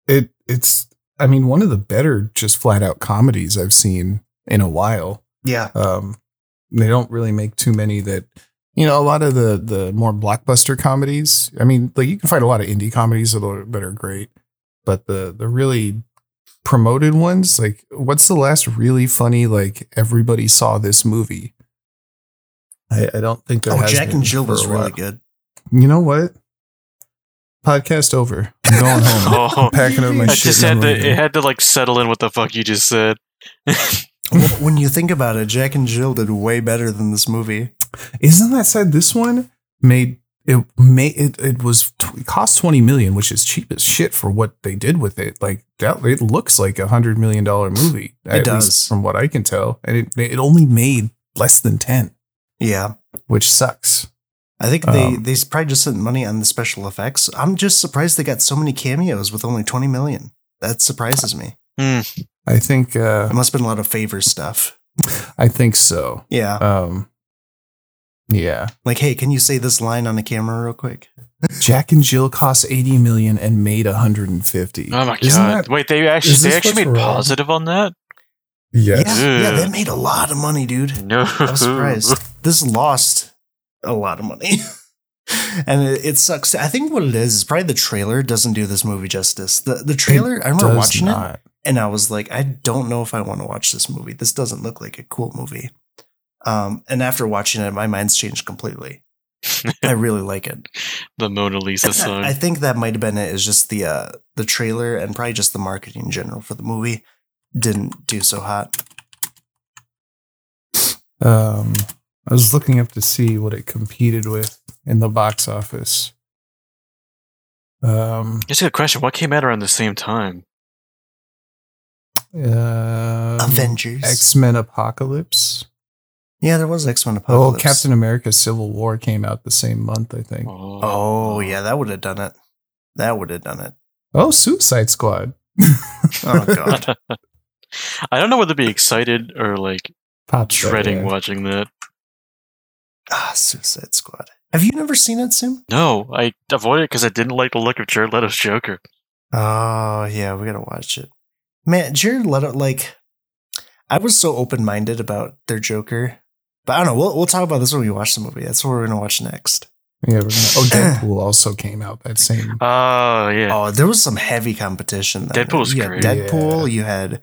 Speaker 1: it it's I mean one of the better just flat out comedies I've seen in a while.
Speaker 2: Yeah,
Speaker 1: Um, they don't really make too many that you know a lot of the the more blockbuster comedies. I mean, like you can find a lot of indie comedies that are, that are great, but the the really promoted ones, like what's the last really funny like everybody saw this movie? I, I don't think there
Speaker 2: oh,
Speaker 1: has
Speaker 2: Jack
Speaker 1: been
Speaker 2: and Jill was really good.
Speaker 1: You know what? Podcast over. I'm going home.
Speaker 3: Oh,
Speaker 1: I'm packing up my
Speaker 3: I
Speaker 1: shit.
Speaker 3: just had to. It had to like settle in what the fuck you just said.
Speaker 2: Well, when you think about it, Jack and Jill did way better than this movie.
Speaker 1: Isn't that said? This one made it made it. It was it cost twenty million, which is cheap as shit for what they did with it. Like that, it looks like a hundred million dollar movie. at
Speaker 2: does.
Speaker 1: from what I can tell, and it it only made less than ten,
Speaker 2: Yeah,
Speaker 1: which sucks.
Speaker 2: I think they
Speaker 1: Um,
Speaker 2: they probably just spent money on the special effects. I'm just surprised they got so many cameos with only 20 million. That surprises me.
Speaker 3: Hmm.
Speaker 1: I think. uh
Speaker 2: It must have been a lot of favor stuff.
Speaker 1: I think so.
Speaker 2: Yeah,
Speaker 1: Um. Yeah,
Speaker 2: like hey, can you say this line on the camera real quick?
Speaker 1: Jack and Jill cost eighty million and made hundred and fifty.
Speaker 3: Oh my
Speaker 1: Isn't
Speaker 3: god!
Speaker 1: that-
Speaker 3: Wait, they actually they actually made
Speaker 1: wrong?
Speaker 3: positive on that.
Speaker 1: yes.
Speaker 2: Yeah, yeah,
Speaker 3: Ugh.
Speaker 2: that made a lot of money, dude.
Speaker 3: No,
Speaker 2: I was surprised. this lost a lot of money. and it, it sucks. I think what it is is probably the trailer doesn't do this movie justice. The the trailer, I remember
Speaker 1: Does
Speaker 2: watching it
Speaker 1: not.
Speaker 2: And I was like, I don't know if I want to watch this movie. This doesn't look like a cool movie. Um, and after watching it, my mind's changed completely. I really like it.
Speaker 3: the Mona Lisa song.
Speaker 2: I think that might have been it. Is just the uh, the trailer and probably just the marketing in general for the movie didn't do so hot.
Speaker 1: Um, I was looking up to see what it competed with in the box office. Um,
Speaker 3: It's a good question. What came out around the same time?
Speaker 1: Uh,
Speaker 2: Avengers.
Speaker 1: X Men Apocalypse.
Speaker 2: yeah, there was X Men Apocalypse.
Speaker 1: Oh, Captain America: Civil War came out the same month, I think.
Speaker 2: Oh yeah, that would have done it. That would have done it.
Speaker 1: Oh, Suicide Squad.
Speaker 2: Oh god.
Speaker 3: I don't know whether to be excited or like
Speaker 1: Pops
Speaker 3: dreading
Speaker 1: way.
Speaker 3: watching that.
Speaker 2: ah, Suicide Squad. Have you never seen it, Sim?
Speaker 3: No, I avoided it because I didn't like the look of Jared Leto's Joker.
Speaker 2: Oh yeah, we gotta watch it. Man, Jared Leto, like, I was so open minded about their Joker, but I don't know. We'll we'll talk about this when we watch the movie. That's what we're gonna watch next.
Speaker 1: Yeah, we're gonna. Oh, Deadpool also came out that same.
Speaker 3: Oh yeah.
Speaker 2: Oh, there was some heavy competition. Then.
Speaker 3: Deadpool's
Speaker 2: you
Speaker 3: great.
Speaker 2: Deadpool.
Speaker 1: Yeah.
Speaker 2: You had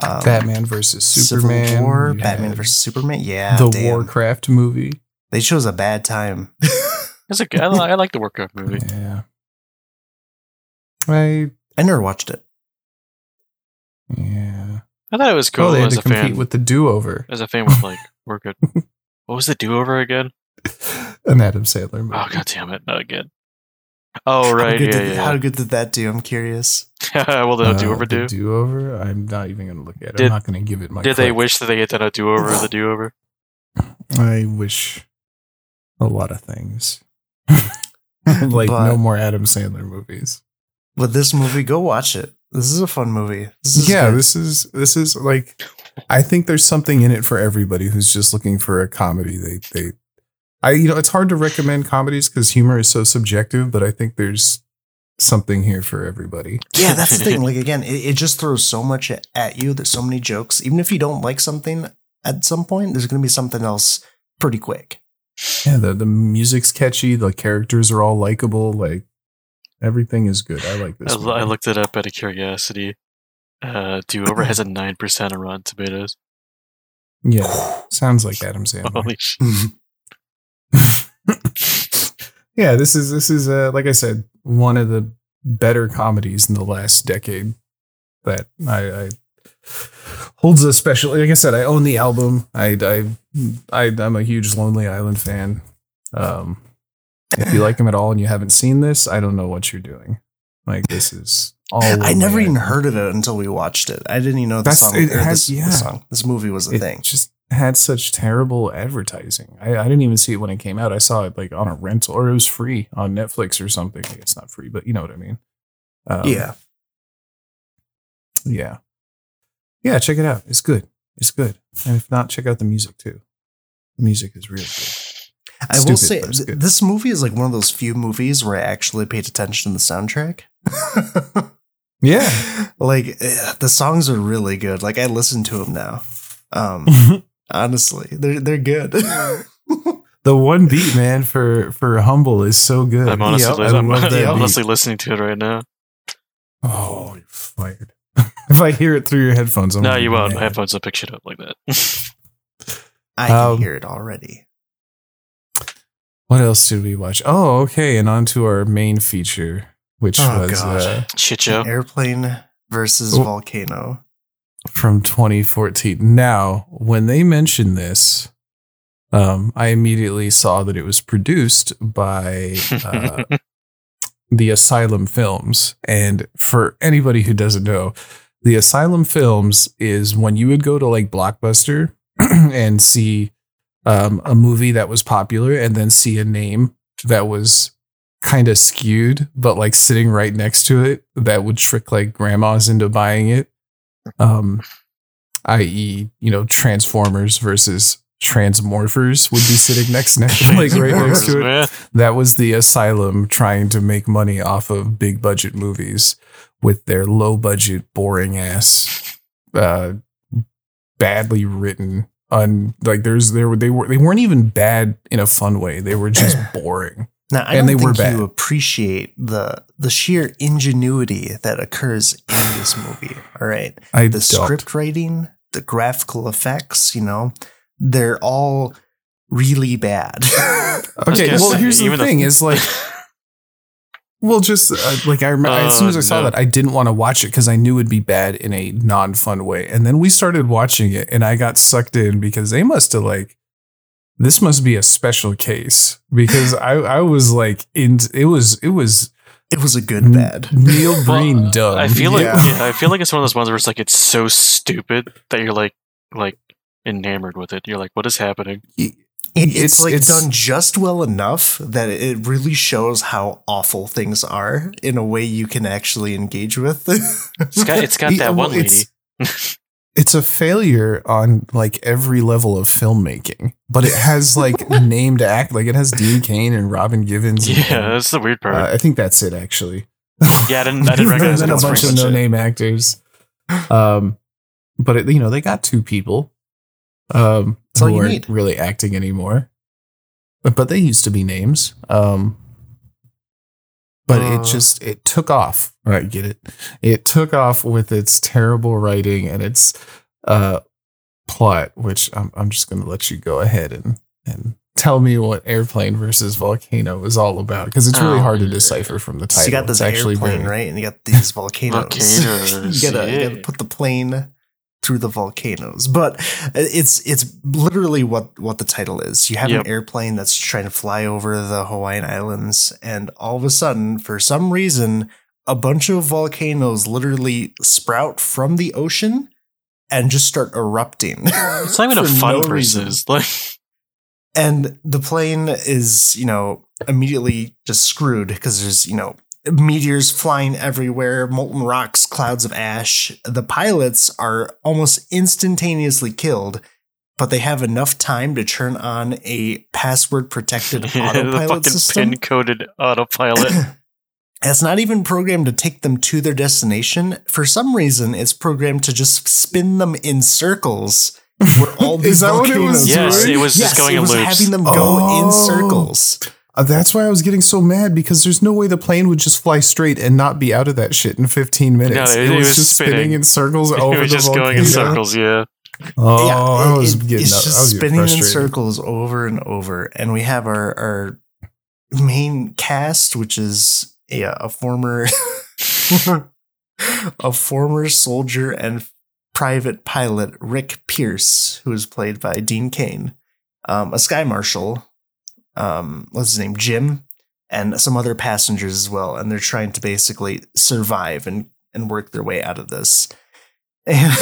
Speaker 2: um,
Speaker 1: Batman versus
Speaker 2: Civil
Speaker 1: Superman.
Speaker 2: War, Batman versus Superman. Yeah,
Speaker 1: the
Speaker 2: damn.
Speaker 1: Warcraft movie.
Speaker 2: They chose a bad time.
Speaker 3: It's a good, I, li- I like the Warcraft movie.
Speaker 1: Yeah. I
Speaker 2: I never watched it.
Speaker 1: Yeah.
Speaker 3: I thought it was oh, cool
Speaker 1: oh, they had
Speaker 3: as
Speaker 1: to
Speaker 3: a
Speaker 1: compete
Speaker 3: fan.
Speaker 1: with the do over.
Speaker 3: as a fan with like we're good. What was the do over again?
Speaker 1: An Adam Sandler oh, movie.
Speaker 3: Oh god damn it, not again. Oh
Speaker 2: How
Speaker 3: right,
Speaker 2: good
Speaker 3: yeah,
Speaker 2: did,
Speaker 3: yeah.
Speaker 2: How good did that do? I'm curious.
Speaker 3: well, the uh, do over do.
Speaker 1: Do over. I'm not even gonna look at it.
Speaker 3: Did-
Speaker 1: I'm not gonna give it my.
Speaker 3: Did they wish that they had done a do over? The do over.
Speaker 1: I wish a lot of things. like
Speaker 2: But-
Speaker 1: no more Adam Sandler movies.
Speaker 2: But this movie, go watch it. This is a fun movie. This is
Speaker 1: yeah,
Speaker 2: good.
Speaker 1: this is this is like I think there's something in it for everybody who's just looking for a comedy. They they I you know it's hard to recommend comedies because humor is so subjective, but I think there's something here for everybody.
Speaker 2: yeah, that's the thing. Like again, it, it just throws so much at, at you. There's so many jokes. Even if you don't like something, at some point, there's going to be something else pretty quick.
Speaker 1: Yeah, the the music's catchy, the characters are all likable, like everything is good. I like this.
Speaker 3: I, I looked it up out of curiosity. Uh, do over has a nine percent on Rotten Tomatoes.
Speaker 1: Yeah, sounds like Adam Sandler.
Speaker 3: Holy shit!
Speaker 1: yeah, this is this is uh, like I said, one of the better comedies in the last decade that I, I holds a special. Like I said, I own the album. I I, I I'm a huge Lonely Island fan. Um, if you like him at all and you haven't seen this, I don't know what you're doing. Like this is all.
Speaker 2: I never even heard of it until we watched it. I didn't even know the
Speaker 1: That's-
Speaker 2: song.
Speaker 1: it
Speaker 2: this,
Speaker 1: yeah.
Speaker 2: the song. This movie was a
Speaker 1: it
Speaker 2: thing.
Speaker 1: just had such terrible advertising. I, I didn't even see it when it came out. I saw it like on a rental or it was free on Netflix or something. It's not free, but you know what I mean. Um,
Speaker 2: yeah,
Speaker 1: yeah, yeah. Check it out. It's good. It's good. And if not, check out the music too. The music is really good.
Speaker 2: I will say th- this movie is like one of those few movies where I actually paid attention to the soundtrack.
Speaker 1: Yeah.
Speaker 2: like eh, the songs are really good. Like I listen to them now. Um, honestly, they're they're good.
Speaker 1: the one beat, man, for for humble is so good.
Speaker 3: I'm honestly,
Speaker 2: Yep,
Speaker 3: li-
Speaker 1: I
Speaker 3: I'm,
Speaker 1: love
Speaker 3: I'm honestly listening to it right now.
Speaker 1: Oh, you're fired. if I hear it through your headphones, I'm
Speaker 3: no, you won't. My headphones don't pick shit up like that.
Speaker 2: I can
Speaker 1: Um,
Speaker 2: hear it already.
Speaker 1: What else did we watch? Oh, okay, and on to our main feature, which
Speaker 2: Oh,
Speaker 1: was
Speaker 2: gosh.
Speaker 1: uh,
Speaker 3: shit show.
Speaker 2: Airplane versus
Speaker 1: Oh.
Speaker 2: volcano.
Speaker 1: from 2014. Now, when they mentioned this, um, I immediately saw that it was produced by uh, the Asylum Films. And for anybody who doesn't know, the Asylum Films is when you would go to like Blockbuster and see um, a movie that was popular and then see a name that was kind of skewed, but like sitting right next to it that would trick like grandmas into buying it. Um, i.e., you know, Transformers versus Transmorphers would be sitting next next like right next to it
Speaker 3: Man.
Speaker 1: that was the asylum trying to make money off of big budget movies with their low budget boring ass uh badly written un like there's there were they were they weren't even bad in a fun way they were just boring
Speaker 2: Now I
Speaker 1: And
Speaker 2: don't
Speaker 1: they were
Speaker 2: think you appreciate the the sheer ingenuity that occurs in this movie. All right.
Speaker 1: i
Speaker 2: the
Speaker 1: don't.
Speaker 2: script writing, the graphical effects, you know, they're all really bad.
Speaker 1: okay well here's the
Speaker 3: even the-
Speaker 1: thing is like well just uh, like i remember as soon as i saw
Speaker 3: Oh, no.
Speaker 1: that i didn't want to watch it because i knew it'd be bad in a non-fun way and then we started watching it and i got sucked in because they must have like this must be a special case because i i was like in it was it was
Speaker 2: it was a good bad.
Speaker 1: neil breen
Speaker 3: Well,
Speaker 1: dumb
Speaker 3: I feel like
Speaker 2: Yeah.
Speaker 3: yeah, I feel like it's one of those ones where it's like it's so stupid that you're like like enamored with it. You're like, what is happening?
Speaker 2: It- it's,
Speaker 1: It's-
Speaker 2: like
Speaker 1: it's-
Speaker 2: done just well enough that it really shows how awful things are in a way you can actually engage with.
Speaker 3: It's got it's got
Speaker 1: Yeah,
Speaker 3: that
Speaker 1: well,
Speaker 3: one lady.
Speaker 1: it's- it's a failure on like every level of filmmaking but it has like named act like it has dean cain and robin givens and-
Speaker 3: Yeah, that's the weird part.
Speaker 1: Uh, I think that's it, actually.
Speaker 3: yeah, I didn't I didn't recognize
Speaker 1: and
Speaker 3: it.
Speaker 1: a bunch of no-name actors. Um, but it, you know they got two people. Um,
Speaker 2: That's all
Speaker 1: who
Speaker 2: you
Speaker 1: aren't
Speaker 2: need.
Speaker 1: really acting anymore. but they used to be names. Um, but
Speaker 2: Uh.
Speaker 1: it just it took off. I get it. It took off with its terrible writing and its uh plot, which I'm I'm just gonna let you go ahead and and tell me what airplane versus volcano is all about because it's really
Speaker 3: Oh,
Speaker 1: hard to decipher from the title.
Speaker 2: So you got this
Speaker 1: it's actually
Speaker 2: airplane,
Speaker 1: very-
Speaker 2: right? And you got these volcanoes.
Speaker 3: Volcanoes,
Speaker 2: you gotta you gotta put the plane through the volcanoes. But it's it's literally what what the title is. You have
Speaker 3: Yep.
Speaker 2: an airplane that's trying to fly over the Hawaiian Islands, and all of a sudden, for some reason, a bunch of volcanoes literally sprout from the ocean and just start erupting.
Speaker 3: It's not even a fun
Speaker 2: no
Speaker 3: no
Speaker 2: reason.
Speaker 3: Like
Speaker 2: and the plane is you know immediately just screwed because there's you know meteors flying everywhere molten rocks clouds of ash the pilots are almost instantaneously killed but they have enough time to turn on a password protected autopilot
Speaker 3: fucking
Speaker 2: system
Speaker 3: pin coded autopilot.
Speaker 2: it's not even programmed to take them to their destination for some reason it's programmed to just spin them in circles where all
Speaker 1: Is
Speaker 2: these
Speaker 1: that what it was
Speaker 3: Yes,
Speaker 1: doing?
Speaker 3: it was just going
Speaker 2: it
Speaker 3: in
Speaker 2: was
Speaker 3: loops.
Speaker 2: having them go
Speaker 1: Oh.
Speaker 2: in circles
Speaker 1: that's why I was getting so mad because there's no way the plane would just fly straight and not be out of that shit in 15 minutes.
Speaker 3: No,
Speaker 1: it,
Speaker 3: it
Speaker 1: was,
Speaker 3: was
Speaker 1: just spinning.
Speaker 3: spinning.
Speaker 1: in circles over
Speaker 3: it
Speaker 1: over It
Speaker 3: was
Speaker 1: the
Speaker 3: just going in circles, yeah.
Speaker 1: Oh,
Speaker 2: yeah,
Speaker 1: I was
Speaker 2: it-
Speaker 1: getting
Speaker 2: it's
Speaker 1: I
Speaker 2: just
Speaker 1: was getting
Speaker 2: spinning in circles over and over, and we have our our main cast, which is a, a former a former soldier and private pilot Rick Pierce, who is played by Dean Cain, um, a sky marshal, um, what's his name, Jim, and some other passengers as well, and they're trying to basically survive and and work their way out of this. And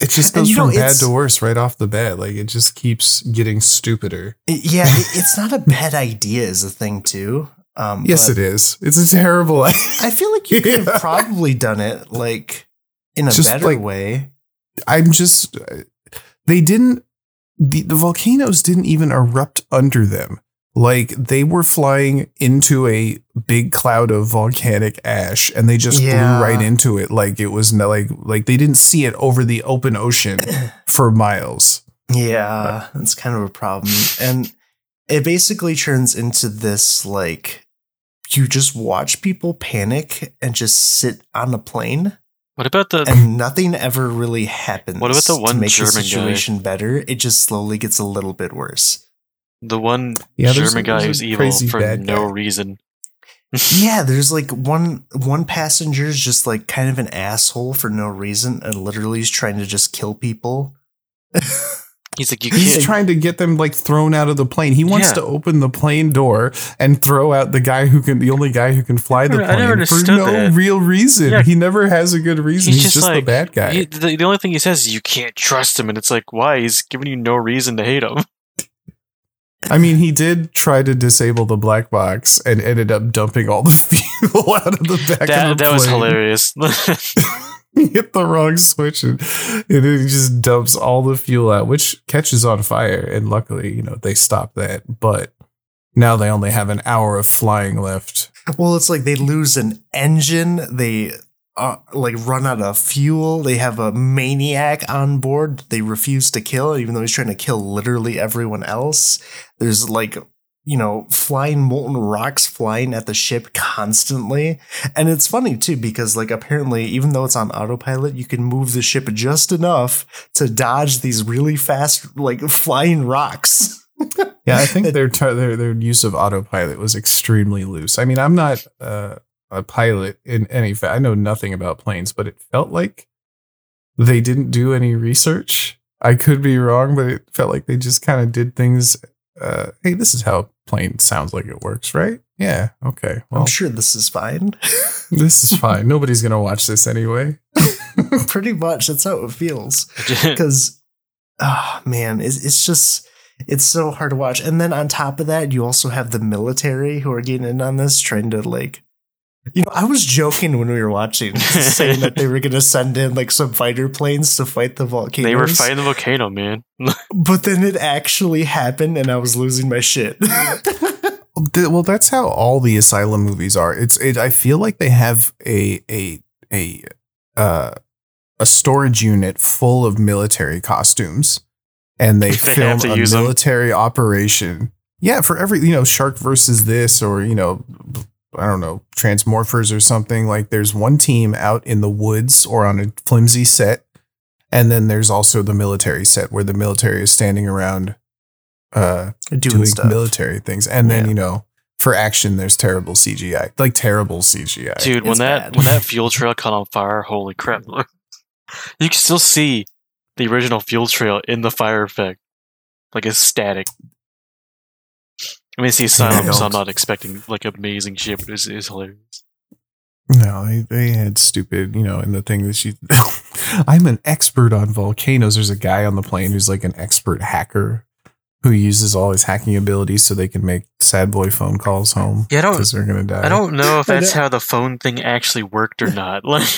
Speaker 1: It just goes
Speaker 2: you know,
Speaker 1: from bad to worse right off the bat. Like it just keeps getting stupider.
Speaker 2: Yeah, it, it's not a bad idea as a thing too. Um,
Speaker 1: Yes, it is. It's a terrible.
Speaker 2: I feel like you could have probably done it like in a
Speaker 1: Just
Speaker 2: better
Speaker 1: like-
Speaker 2: way.
Speaker 1: I'm just. They didn't. The, the volcanoes didn't even erupt under them. Like they were flying into a big cloud of volcanic ash, and they just
Speaker 2: Yeah.
Speaker 1: blew right into it. Like it was no, like like they didn't see it over the open ocean for miles.
Speaker 2: Yeah, that's kind of a problem, and it basically turns into this like you just watch people panic and just sit on a plane,
Speaker 3: What about the
Speaker 2: and nothing ever really happens.
Speaker 3: What about the
Speaker 2: to
Speaker 3: one
Speaker 2: make
Speaker 3: German
Speaker 2: the
Speaker 3: guy?
Speaker 2: situation better? It just slowly gets a little bit worse.
Speaker 3: the one
Speaker 1: Yeah, there's
Speaker 3: German
Speaker 1: a-
Speaker 3: guy
Speaker 1: there's
Speaker 3: who's evil for no
Speaker 1: guy.
Speaker 3: reason?
Speaker 2: Yeah, there's like one one passenger is just like kind of an asshole for no reason and literally is trying to just kill people.
Speaker 3: He's like,
Speaker 1: He's
Speaker 3: can't.
Speaker 1: trying to get them like thrown out of the plane. He wants
Speaker 3: Yeah.
Speaker 1: to open the plane door and throw out the guy who can, the only guy who can fly the plane for no
Speaker 3: that.
Speaker 1: real reason.
Speaker 3: Yeah.
Speaker 1: He never has a good reason. He's,
Speaker 3: He's
Speaker 1: just,
Speaker 3: just
Speaker 1: the bad guy.
Speaker 3: he- the, the only thing he says is you can't trust him, and it's like, why? He's giving you no reason to hate him.
Speaker 1: I mean, he did try to disable the black box and ended up dumping all the fuel out of the back
Speaker 3: That
Speaker 1: of the
Speaker 3: that was hilarious.
Speaker 1: he hit the wrong switch and, and it just dumps all the fuel out, which catches on fire. And luckily, you know, they stopped that. But now they only have an hour of flying left.
Speaker 2: Well, it's like they lose an engine, they uh, like run out of fuel, they have a maniac on board they refuse to kill even though he's trying to kill literally everyone else. There's like you know, flying molten rocks flying at the ship constantly. And it's funny too, because like apparently, even though it's on autopilot, you can move the ship just enough to dodge these really fast, like flying rocks.
Speaker 1: Yeah, I think their their their use of autopilot was extremely loose. I mean, I'm not uh, a pilot in any fa- I know nothing about planes, but it felt like they didn't do any research. I could be wrong, but it felt like they just kind of did things. Uh, hey, this is how a plane sounds like it works, right? Yeah. Okay. Well,
Speaker 2: I'm sure this is fine.
Speaker 1: this is fine. Nobody's gonna watch this anyway.
Speaker 2: Pretty much, that's how it feels. because oh man it's, it's just it's so hard to watch and then on top of that you also have the military who are getting in on this trying to like you know i was joking when we were watching saying that they were going to send in like some fighter planes to fight the volcano.
Speaker 3: they were fighting the volcano, man.
Speaker 2: but then it actually happened and i was losing my shit
Speaker 1: Well, that's how all the asylum movies are. It's it. I feel like they have a a a uh, a storage unit full of military costumes, and they,
Speaker 3: They
Speaker 1: film a
Speaker 3: use 'em.
Speaker 1: military operation yeah, for every you know shark versus this or you know I don't know transmorphers or something like there's one team out in the woods or on a flimsy set, and then there's also the military set where the military is standing around uh
Speaker 2: Doing,
Speaker 1: doing
Speaker 2: stuff.
Speaker 1: military things, and then
Speaker 2: Yeah.
Speaker 1: you know for action there's terrible CGI like terrible CGI.
Speaker 3: Dude, when
Speaker 2: It's
Speaker 3: that
Speaker 2: bad.
Speaker 3: when that fuel trail caught on fire, holy crap! You can still see the original fuel trail in the fire effect, like it's static. I mean, it's the asylum, so I'm
Speaker 2: don't.
Speaker 3: expecting like amazing shit, but it's, it's hilarious.
Speaker 1: No, they, they had stupid, you know, and the thing that she, I'm an expert on volcanoes. There's a guy on the plane who's like an expert hacker who uses all his hacking abilities so they can make sad boy phone calls home
Speaker 3: Yeah, I don't,
Speaker 1: because they're gonna die.
Speaker 3: I don't know if that's how the phone thing actually worked or not. Like,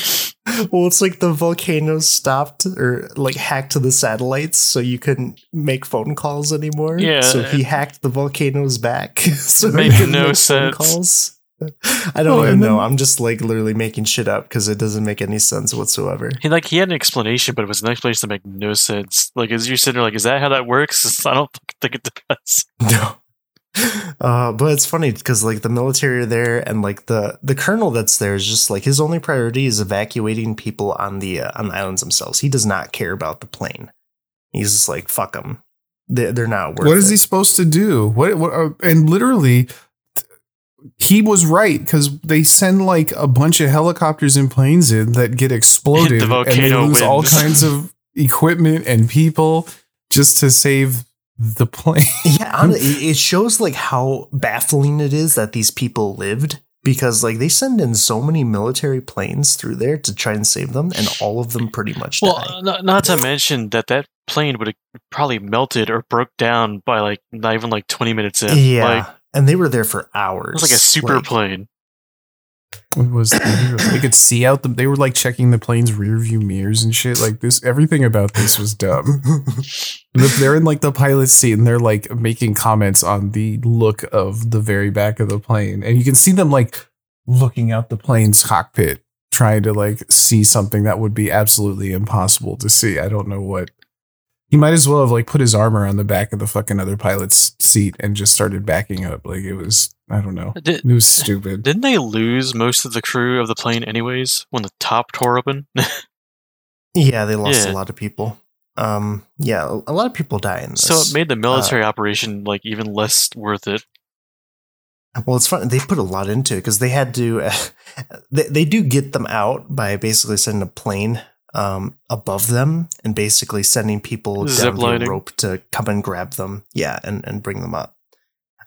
Speaker 2: Well, it's like the volcanoes stopped or like hacked the satellites, so you couldn't make phone calls anymore.
Speaker 3: Yeah.
Speaker 2: So he hacked the volcanoes back. so making
Speaker 3: no sense.
Speaker 2: Phone calls. I don't
Speaker 1: Oh,
Speaker 2: even know.
Speaker 1: then-
Speaker 2: I'm just like literally making shit up because it doesn't make any sense whatsoever.
Speaker 3: he like he had an explanation, but it was an explanation that made no sense. Like, as you're sitting there, like, is that how that works? I don't think it does.
Speaker 2: No. Uh, but it's funny because like the military are there and like the the colonel that's there is just like his only priority is evacuating people on the uh, on the islands themselves. He does not care about the plane. He's just like fuck them. They're, they're not worth it.
Speaker 1: What is
Speaker 2: it.
Speaker 1: he supposed to do? What? what uh, and literally, he was right because they send like a bunch of helicopters and planes in that get exploded,
Speaker 3: The
Speaker 1: and they
Speaker 3: volcano
Speaker 1: lose all kinds of equipment and people just to save the plane.
Speaker 2: Yeah, hon- it it shows like how baffling it is that these people lived because like they send in so many military planes through there to try and save them, and all of them pretty much
Speaker 3: Well,
Speaker 2: die.
Speaker 3: not, not to mention that that plane would have probably melted or broke down by like not even like 20 minutes in.
Speaker 2: yeah,
Speaker 3: Like,
Speaker 2: and they were there for hours.
Speaker 3: it was like a super
Speaker 2: Like,
Speaker 3: plane.
Speaker 1: It was they could see out the they were like checking the plane's rear view mirrors and shit. Like this everything about this was dumb. They're in like the pilot's seat and they're like making comments on the look of the very back of the plane. And you can see them like looking out the plane's cockpit trying to like see something that would be absolutely impossible to see. I don't know what he might as well have like put his arm around the back of the fucking other pilot's seat and just started backing up like it was i don't know
Speaker 3: Did,
Speaker 1: it was stupid
Speaker 3: didn't they lose most of the crew of the plane anyways when the top tore open?
Speaker 2: Yeah, they lost
Speaker 3: Yeah.
Speaker 2: a lot of people. Um, yeah, a a lot of people die in this.
Speaker 3: so it made the
Speaker 2: Uh,
Speaker 3: military operation like even less worth it.
Speaker 2: Well, it's fun. They put a lot into it because they had to. they, they do get them out by basically sending a plane um, above them and basically sending people
Speaker 3: Zip
Speaker 2: down
Speaker 3: lining.
Speaker 2: rope to come and grab them. Yeah, and and bring them up.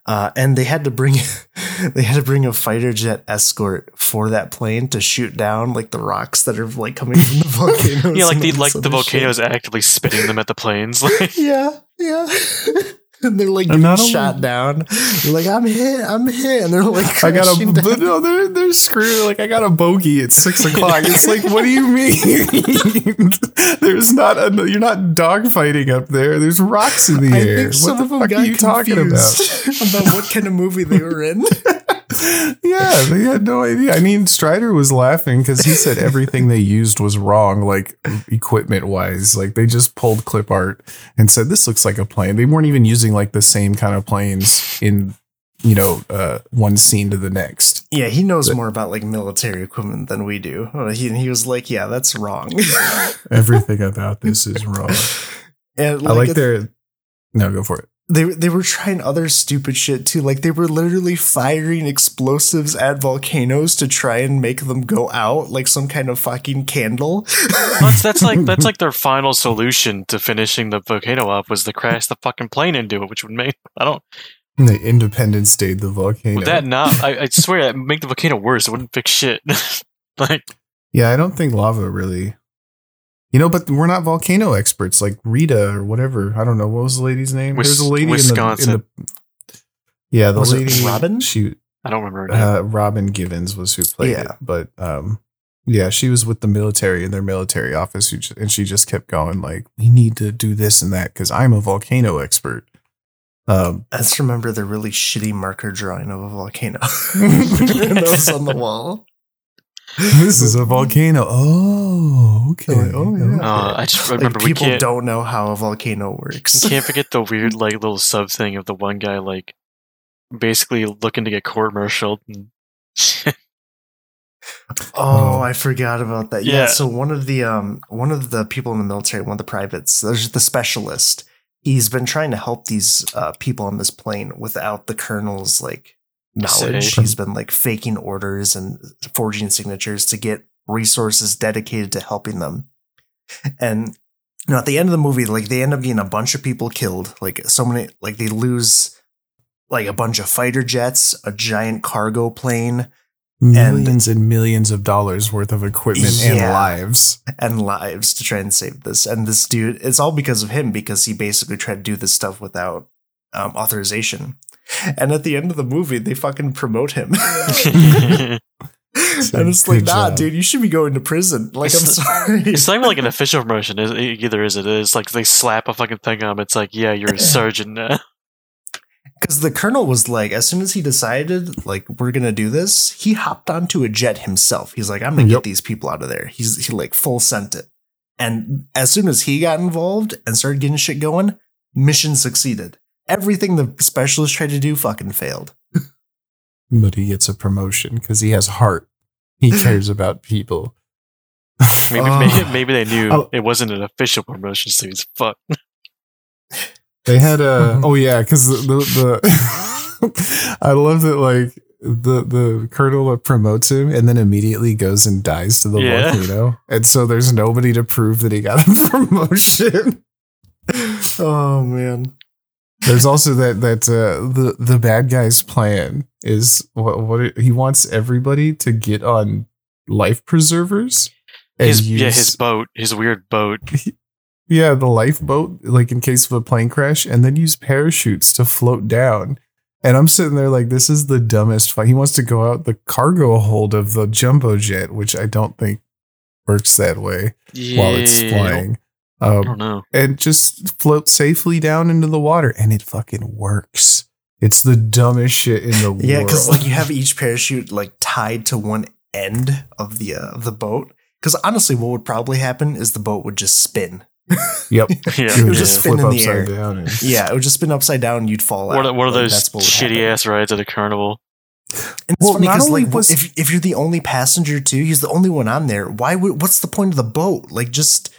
Speaker 2: Uh, and they had to bring they had to bring a fighter jet escort for that plane to shoot down like the rocks that are like coming from the volcanoes.
Speaker 3: Yeah, like the like the
Speaker 2: shit.
Speaker 3: volcanoes actively spitting them at the planes. Like,
Speaker 2: Yeah, yeah. And they're like getting shot down. They're like, I'm hit, I'm hit. And they're like,
Speaker 1: I got a
Speaker 2: down.
Speaker 1: but no, they're they're screwed. Like I got a bogey at six o'clock. It's like, what do you mean? There's not a you're not dogfighting up there. There's rocks in the
Speaker 2: I
Speaker 1: air.
Speaker 2: think some
Speaker 1: what
Speaker 2: of them
Speaker 1: fuck
Speaker 2: got
Speaker 1: are you talking about?
Speaker 2: about what kind of movie they were in.
Speaker 1: yeah, they had no idea. I mean, Strider was laughing because he said everything they used was wrong, like equipment wise. Like they just pulled clip art and said this looks like a plane. They weren't even using like the same kind of planes in you know uh, one scene to the next.
Speaker 2: yeah, he knows more about like military equipment than we do. Uh, He, he was like, yeah, that's wrong.
Speaker 1: Everything about this is wrong.
Speaker 2: and
Speaker 1: I like their. No, go for it.
Speaker 2: They they were trying other stupid shit too. Like they were literally firing explosives at volcanoes to try and make them go out, like some kind of fucking candle.
Speaker 3: that's that's like that's like their final solution to finishing the volcano up was to crash the fucking plane into it, which would make I don't
Speaker 1: The Independence Day, the volcano.
Speaker 3: would that not I, I swear that make the volcano worse. It wouldn't fix shit. like
Speaker 1: yeah, I don't think lava really. You know, but we're not volcano experts like Rita or whatever. I don't know what was the lady's name.
Speaker 3: Wis-
Speaker 1: There's a lady
Speaker 3: Wisconsin.
Speaker 1: in the. In the yeah, the
Speaker 2: Was it
Speaker 1: lady
Speaker 2: Robin?
Speaker 1: She
Speaker 3: I don't remember. her name.
Speaker 1: uh, Robin Givens was who played
Speaker 2: Yeah.
Speaker 1: it, but um, yeah, she was with the military in their military office, who ju- and she just kept going like, "We need to do this and that because I'm a volcano expert." Um,
Speaker 2: I just remember the really shitty marker drawing of a volcano. that was on the wall.
Speaker 1: This is a volcano. Oh, okay.
Speaker 2: Like, oh, yeah.
Speaker 3: Uh, I just remember we
Speaker 2: people don't know how a volcano works.
Speaker 3: you can't forget the weird like little sub thing of the one guy like basically looking to get court martialed. And
Speaker 2: Oh,
Speaker 1: Oh.
Speaker 2: I forgot about that. Yeah.
Speaker 3: Yeah.
Speaker 2: So one of the um one of the people in the military, one of the privates, there's the specialist. He's been trying to help these uh, people on this plane without the colonel's like knowledge.
Speaker 3: Say.
Speaker 2: He's been like faking orders and forging signatures to get resources dedicated to helping them. And you know, at the end of the movie, like they end up getting a bunch of people killed. Like so many, like they lose like a bunch of fighter jets, a giant cargo plane,
Speaker 1: Millions and, millions of dollars worth of equipment and lives.
Speaker 2: and lives to try and save this. And this dude, it's all because of him because he basically tried to do this stuff without um, authorization. And at the end of the movie, they fucking promote him. and it's like, nah,
Speaker 1: job.
Speaker 2: dude, you should be going to prison. Like, I'm
Speaker 3: It's-
Speaker 2: sorry.
Speaker 3: it's not even like an official promotion. Is either is it? It's like they slap a fucking thing on him. It's like, yeah, you're a sergeant now.
Speaker 2: Because the colonel was like, as soon as he decided, like, we're gonna do this, he hopped onto a jet himself. He's like, I'm gonna
Speaker 1: Yep.
Speaker 2: get these people out of there. He's he like full sent it. And as soon as he got involved and started getting shit going, mission succeeded. Everything the specialist tried to do fucking failed.
Speaker 1: But he gets a promotion because he has heart. He cares about people.
Speaker 3: Maybe,
Speaker 2: Oh.
Speaker 3: maybe, maybe they knew
Speaker 1: Oh.
Speaker 3: it wasn't an official promotion, so he's fuck.
Speaker 1: They had a oh yeah, because the, the, the I love that like the the colonel that promotes him and then immediately goes and dies to the
Speaker 3: Yeah.
Speaker 1: volcano, and so there's nobody to prove that he got a promotion.
Speaker 2: Oh man.
Speaker 1: There's also that that uh, the the bad guy's plan is what what it, he wants everybody to get on life preservers and
Speaker 3: His,
Speaker 1: use
Speaker 3: yeah, his boat, his weird boat.
Speaker 1: yeah the lifeboat like in case of a plane crash and then use parachutes to float down. And I'm sitting there like this is the dumbest. Fi- he wants to go out the cargo hold of the jumbo jet, which I don't think works that way while it's
Speaker 3: Yeah,
Speaker 1: flying.
Speaker 3: I
Speaker 1: Um,
Speaker 3: don't know.
Speaker 1: and just float safely down into the water and it fucking works it's the dumbest shit in the world.
Speaker 2: Yeah, because like you have each parachute like tied to one end of the uh, of the boat. Because honestly, what would probably happen is the boat would just spin.
Speaker 1: yep
Speaker 3: Yeah,
Speaker 1: it would just
Speaker 2: just spin
Speaker 1: flip
Speaker 2: in the
Speaker 1: upside
Speaker 2: air.
Speaker 1: down and-
Speaker 2: Yeah, it would just spin upside down. and You'd fall out.
Speaker 3: One of, one of
Speaker 2: Like,
Speaker 3: those
Speaker 2: what
Speaker 3: shitty
Speaker 2: happen.
Speaker 3: ass rides at a carnival.
Speaker 2: And it's
Speaker 1: Well,
Speaker 2: funny
Speaker 1: not
Speaker 2: because
Speaker 1: only
Speaker 2: like
Speaker 1: was-
Speaker 2: if if you're the only passenger too, he's the only one on there. Why would? What's the point of the boat? Like just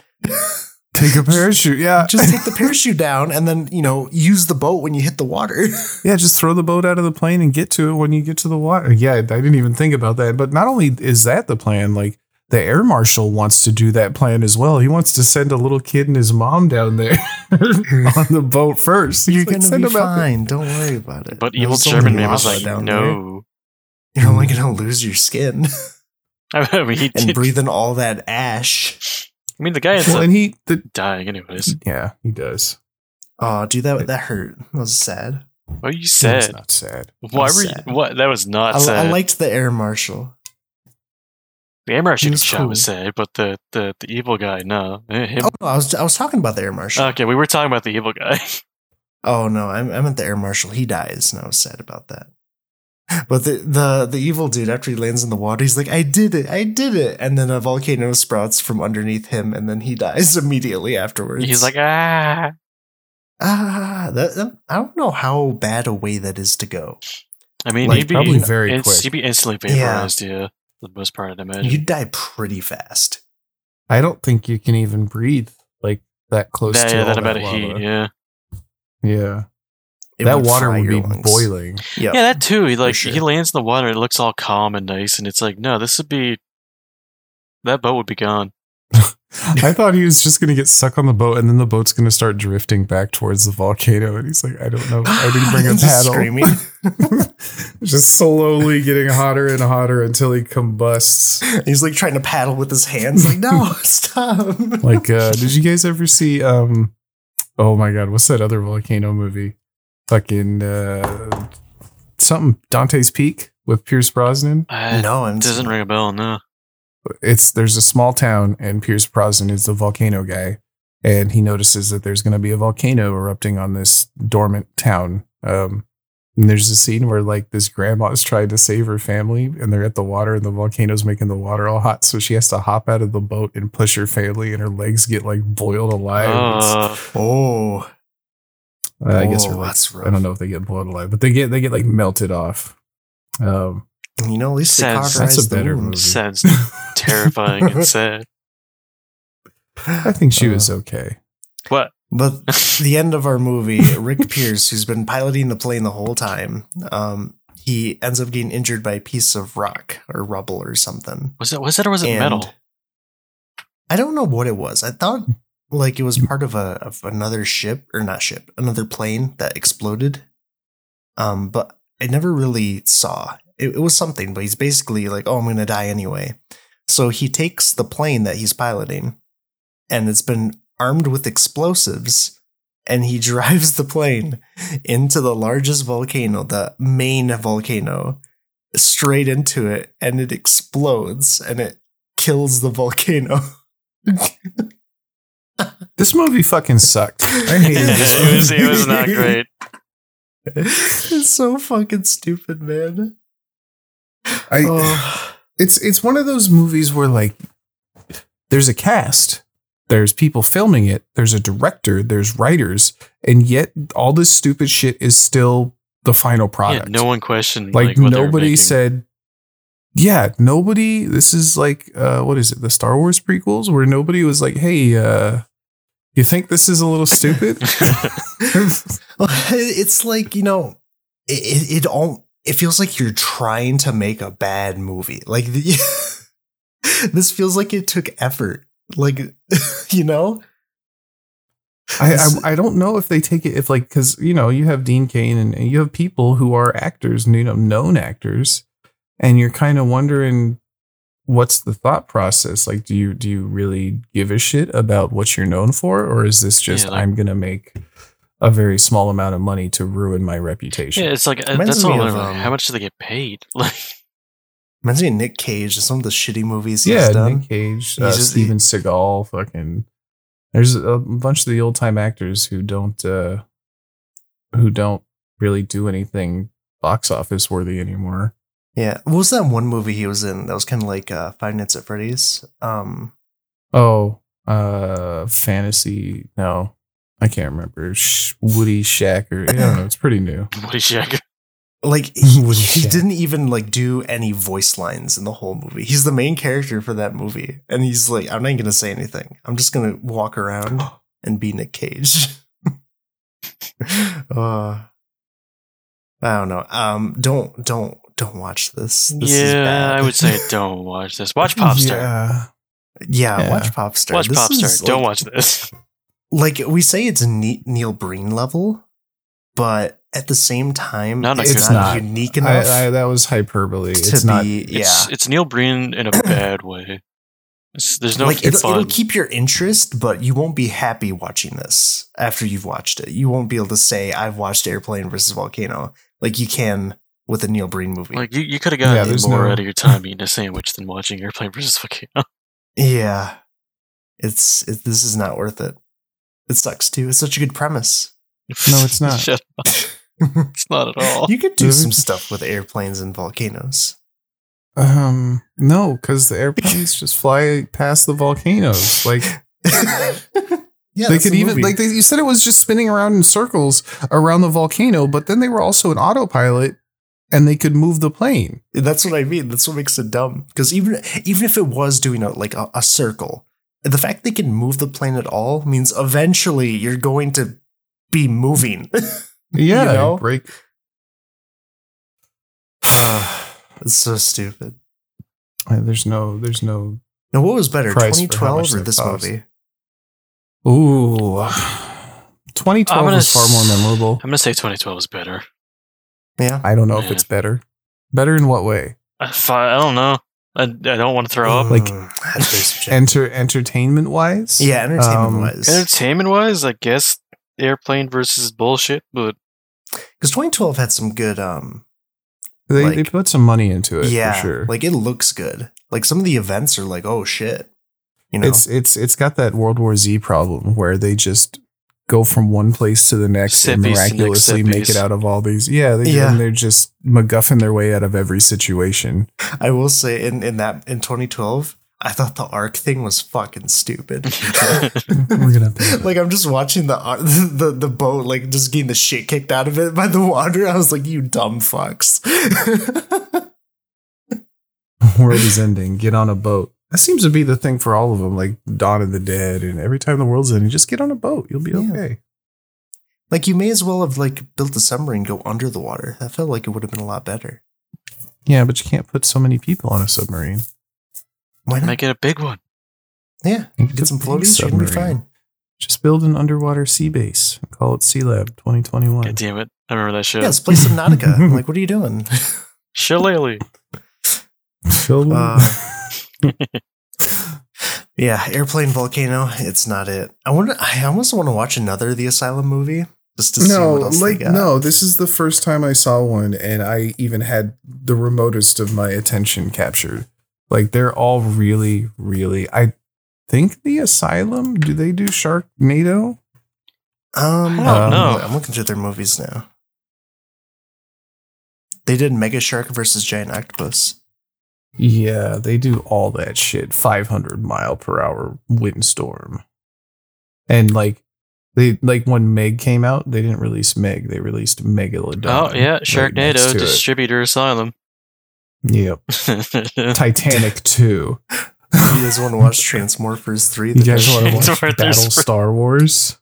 Speaker 1: take a parachute yeah
Speaker 2: just take the parachute down and then you know use the boat when you hit the water.
Speaker 1: yeah just throw the boat out of the plane and get to it when you get to the water yeah i didn't even think about that but not only is that the plan like the air marshal wants to do that plan as well he wants to send a little kid and his mom down there on the boat first He's
Speaker 2: you're
Speaker 1: like,
Speaker 2: gonna
Speaker 1: "Send
Speaker 2: be
Speaker 1: them
Speaker 2: fine. Don't worry about it.
Speaker 3: But evil
Speaker 2: There's
Speaker 3: German man was like,
Speaker 2: down there.
Speaker 3: no.
Speaker 2: You're only gonna lose your skin
Speaker 3: I mean, he
Speaker 2: and
Speaker 3: did.
Speaker 2: breathe in all that ash.
Speaker 3: I mean, the guy is
Speaker 1: well, and he the,
Speaker 3: dying anyways.
Speaker 1: yeah he does
Speaker 2: Oh, dude, that that hurt. That was sad.
Speaker 3: What you
Speaker 1: It's
Speaker 3: said?
Speaker 1: not sad
Speaker 3: Why
Speaker 2: was
Speaker 3: were you?
Speaker 2: sad.
Speaker 3: What? That was not
Speaker 2: I,
Speaker 3: sad.
Speaker 2: I liked the air marshal.
Speaker 3: the air marshal
Speaker 2: was
Speaker 3: shot was
Speaker 2: cool.
Speaker 3: sad, but the, the, the evil guy, no. Eh, Him.
Speaker 2: Oh no, I was I was talking about the air marshal.
Speaker 3: Okay, we were talking about the evil guy.
Speaker 2: Oh no, I, I meant the air marshal. He dies, and I was sad about that. But the, the the evil dude, after he lands in the water, he's like, "I did it, I did it!" And then a volcano sprouts from underneath him, and then he dies immediately afterwards.
Speaker 3: He's like, ah.
Speaker 2: "Ah, that, that- I don't know how bad a way that is to go.
Speaker 3: I mean,
Speaker 2: Like,
Speaker 3: he'd be
Speaker 1: probably very
Speaker 3: inst-
Speaker 1: quick.
Speaker 3: He'd be instantly vaporized. Yeah, for the most part, I'd imagine.
Speaker 2: You'd die pretty fast.
Speaker 1: I don't think you can even breathe like that close
Speaker 3: that,
Speaker 1: to
Speaker 3: yeah,
Speaker 1: all
Speaker 3: that
Speaker 1: that
Speaker 3: amount of heat. Yeah,
Speaker 1: Yeah,
Speaker 2: It
Speaker 1: that
Speaker 2: would
Speaker 1: water would be
Speaker 2: lungs.
Speaker 1: boiling.
Speaker 2: Yep.
Speaker 3: yeah, that too. He like he lands in the water. It looks all calm and nice, and it's like, no, this would be. That boat would be gone.
Speaker 1: I thought he was just gonna get stuck on the boat, and then the boat's gonna start drifting back towards the volcano. And he's like, "I don't know. I didn't bring a
Speaker 2: Just
Speaker 1: paddle."
Speaker 2: screaming.
Speaker 1: just slowly getting hotter and hotter until he combusts.
Speaker 2: He's like trying to paddle with his hands. Like, no, stop.
Speaker 1: Like, uh, did you guys ever see? Um, oh my god, what's that other volcano movie? Fucking uh, something Dante's Peak with Pierce Brosnan.
Speaker 3: Uh,
Speaker 2: no, I'm
Speaker 3: doesn't ring a bell. No.
Speaker 1: it's there's a small town and Pierce Brosnan is the volcano guy and he notices that there's going to be a volcano erupting on this dormant town um and there's a scene where like this grandma's trying to save her family and they're at the water and the volcano's making the water all hot so she has to hop out of the boat and push her family and her legs get like boiled alive
Speaker 3: Uh,
Speaker 2: Oh,
Speaker 1: Uh, I guess
Speaker 2: Oh,
Speaker 1: they're like,
Speaker 2: that's
Speaker 1: I don't know if they get blown alive, but they get they get like melted off. Um,
Speaker 2: You know, at least they
Speaker 3: Sounds-
Speaker 2: cauterized
Speaker 1: that's a
Speaker 2: the
Speaker 1: better
Speaker 2: wound.
Speaker 1: movie.
Speaker 3: Sounds terrifying and sad.
Speaker 1: I think she
Speaker 2: Uh,
Speaker 1: was okay.
Speaker 3: What?
Speaker 2: But the end of our movie, Rick Pierce, who's been piloting the plane the whole time, um, he ends up getting injured by a piece of rock or rubble or something.
Speaker 3: Was it was it or was it
Speaker 2: And
Speaker 3: metal?
Speaker 2: I don't know what it was. I thought like it was part of a of another ship or not ship, another plane that exploded. Um, but I never really saw. It, it was something, but he's basically like, "Oh, I'm gonna die anyway." So he takes the plane that he's piloting, and it's been armed with explosives, and he drives the plane into the largest volcano, the main volcano, straight into it, and it explodes, and it kills the volcano.
Speaker 1: This movie fucking sucked. I hated this
Speaker 3: it was it was not
Speaker 1: movie.
Speaker 3: great.
Speaker 2: it's so fucking stupid, man.
Speaker 1: I,
Speaker 2: Oh.
Speaker 1: it's it's one of those movies where like there's a cast, there's people filming it, there's a director, there's writers, and yet all this stupid shit is still the final
Speaker 3: Yeah,
Speaker 1: product.
Speaker 3: no one questioned
Speaker 1: like,
Speaker 3: like, what
Speaker 1: nobody said yeah nobody this is like uh what is it the star wars prequels where nobody was like hey uh you think this is a little stupid
Speaker 2: it's like you know, it it, it all it feels like you're trying to make a bad movie. Like the, this feels like it took effort. Like you know,
Speaker 1: I, I i don't know if they take it if like because you know you have dean cain and, and you have people who are actors you know known actors and you're kind of wondering what's the thought process like do you do you really give a shit about what you're known for or is this just
Speaker 3: Yeah, like-
Speaker 1: i'm gonna make a very small amount of money to ruin my reputation
Speaker 3: Yeah, it's like uh, that's all.
Speaker 2: of,
Speaker 3: I'm
Speaker 2: um,
Speaker 3: how much do they get paid? Like,
Speaker 2: reminds me of Nick Cage and some of the shitty movies he's
Speaker 1: yeah,
Speaker 2: done.
Speaker 1: Nick Cage,
Speaker 2: He's
Speaker 1: uh,
Speaker 2: just-
Speaker 1: Steven Seagal, fucking. There's a bunch of the old time actors who don't, uh, who don't really do anything box office worthy anymore.
Speaker 2: Yeah, what was that one movie he was in that was kind of like uh, Five Nights at Freddy's? Um,
Speaker 1: Oh, uh, fantasy. No, I can't remember. Sh- Woody Shacker. I don't know. It's pretty new.
Speaker 3: what is she?
Speaker 2: like he, he didn't even like do any voice lines in the whole movie. He's the main character for that movie, and he's like, I'm not gonna say anything. I'm just gonna walk around and be Nick Cage. uh, I don't know. Um, don't don't don't watch this. this is
Speaker 3: yeah,
Speaker 2: bad.
Speaker 3: I would say don't watch this. Watch Popstar.
Speaker 1: Yeah.
Speaker 2: yeah,
Speaker 1: Yeah.
Speaker 2: watch Popstar.
Speaker 3: Watch
Speaker 2: This
Speaker 3: Popstar. don't
Speaker 2: like-
Speaker 3: watch this.
Speaker 2: like we say it's Ne- Neil Breen level, but at the same time,
Speaker 3: Not in
Speaker 2: it's,
Speaker 1: good
Speaker 2: not unique enough
Speaker 1: I, that was hyperbole.
Speaker 2: to
Speaker 1: It's
Speaker 2: be.
Speaker 1: not.
Speaker 2: yeah,
Speaker 3: It's, it's Neil Breen in a bad way. It's, there's no
Speaker 2: like it'll,
Speaker 3: fun.
Speaker 2: it'll keep your interest, but you won't be happy watching this after you've watched it. You won't be able to say, "I've watched Airplane versus Volcano," like you can with a Neil Breen movie.
Speaker 3: like you, you could have gotten
Speaker 1: there's
Speaker 3: more
Speaker 1: no-
Speaker 3: out of your time eating a sandwich than watching Airplane versus Volcano.
Speaker 2: yeah, it's it, this is not worth it. It sucks too. It's such a good premise.
Speaker 1: No, it's not.
Speaker 3: Shut up. It's not at all.
Speaker 2: you could do some stuff with airplanes and volcanoes.
Speaker 1: Um, no, because the airplanes just fly past the volcanoes. Like
Speaker 2: yeah,
Speaker 1: they could even
Speaker 2: movie.
Speaker 1: like they, you said it was just spinning around in circles around the volcano, but then they were also an autopilot and they could move the plane.
Speaker 2: That's what I mean. That's what makes it dumb. Because even even if it was doing a, like a, a circle, the fact they can move the plane at all means eventually you're going to be moving.
Speaker 1: Yeah,
Speaker 2: You know?
Speaker 1: break.
Speaker 2: Ugh, it's so stupid.
Speaker 1: Uh, There's no, there's no.
Speaker 2: Now, what was better,
Speaker 1: Price for how
Speaker 2: 2012 or this
Speaker 1: cost.
Speaker 2: movie?
Speaker 1: Ooh, 2012
Speaker 3: I'm gonna
Speaker 1: was far more memorable.
Speaker 3: I'm gonna say 2012 was better.
Speaker 2: Yeah.
Speaker 1: I don't know if it's better. Better in what way?
Speaker 3: I, I don't know. I, I don't want to throw up.
Speaker 1: Like,
Speaker 2: Mm, that's very subjective.
Speaker 1: Enter entertainment wise.
Speaker 2: yeah, entertainment
Speaker 1: um,
Speaker 2: wise.
Speaker 3: Entertainment wise, I guess Airplane versus bullshit, but
Speaker 2: Because 2012 had some good, um,
Speaker 1: They, they put some money into it
Speaker 2: yeah,
Speaker 1: for sure.
Speaker 2: like it looks good. Like some of the events are like, oh shit. You know,
Speaker 1: It's it's it's got that World War Z problem where they just go from one place to the next and
Speaker 3: Set piece to next
Speaker 1: miraculously
Speaker 3: set
Speaker 1: make
Speaker 3: piece.
Speaker 1: it out of all these. Yeah, they,
Speaker 2: Yeah.
Speaker 1: and they're just MacGuffin their way out of every situation.
Speaker 2: I will say in, in that in 2012, I thought the arc thing was fucking stupid.
Speaker 1: We're gonna pay
Speaker 2: like I'm just watching the ar- the the boat like just getting the shit kicked out of it by the water. I was like, you dumb fucks.
Speaker 1: world is ending. Get on a boat. That seems to be the thing for all of them, like Dawn of the Dead, and every time the world's ending, just get on a boat. You'll be
Speaker 2: Yeah.
Speaker 1: okay.
Speaker 2: like you may as well have like built a submarine go under the water. That felt like it would have been a lot better.
Speaker 1: Yeah, but you can't put so many people on a submarine.
Speaker 2: Why not?
Speaker 3: Make it a big one.
Speaker 2: yeah,
Speaker 1: Make it
Speaker 2: get some
Speaker 1: big
Speaker 2: floaties. You're gonna be
Speaker 1: submarine.
Speaker 2: fine.
Speaker 1: Just build an underwater sea base and call it Sealab 2021.
Speaker 3: God damn it. I remember that shit.
Speaker 2: Yeah, let's play some Nautica. I'm like, what are you doing?
Speaker 3: Shillelagh.
Speaker 1: Fill-
Speaker 2: Uh, yeah, airplane volcano. It's not it. I wonder. I almost want to watch another The Asylum movie just to see
Speaker 1: no,
Speaker 2: what else
Speaker 1: like
Speaker 2: they got.
Speaker 1: no. This is the first time I saw one, and I even had the remotest of my attention captured. Like they're all really, really. I think the Asylum. Do they do Sharknado?
Speaker 2: Um,
Speaker 3: I
Speaker 1: don't
Speaker 3: know.
Speaker 2: I'm looking through their movies now. They did Mega Shark versus Giant Octopus.
Speaker 1: Yeah, they do all that shit. 500 mile per hour windstorm. And like they like when Meg came out, they didn't release Meg. They released Megalodon.
Speaker 3: Oh, yeah.
Speaker 1: right next
Speaker 3: Sharknado,
Speaker 1: to it.
Speaker 3: Distributor Asylum.
Speaker 1: Yep. Titanic 2.
Speaker 2: You guys want to watch Transmorphers 3?
Speaker 1: You guys want to watch Battle Star Wars?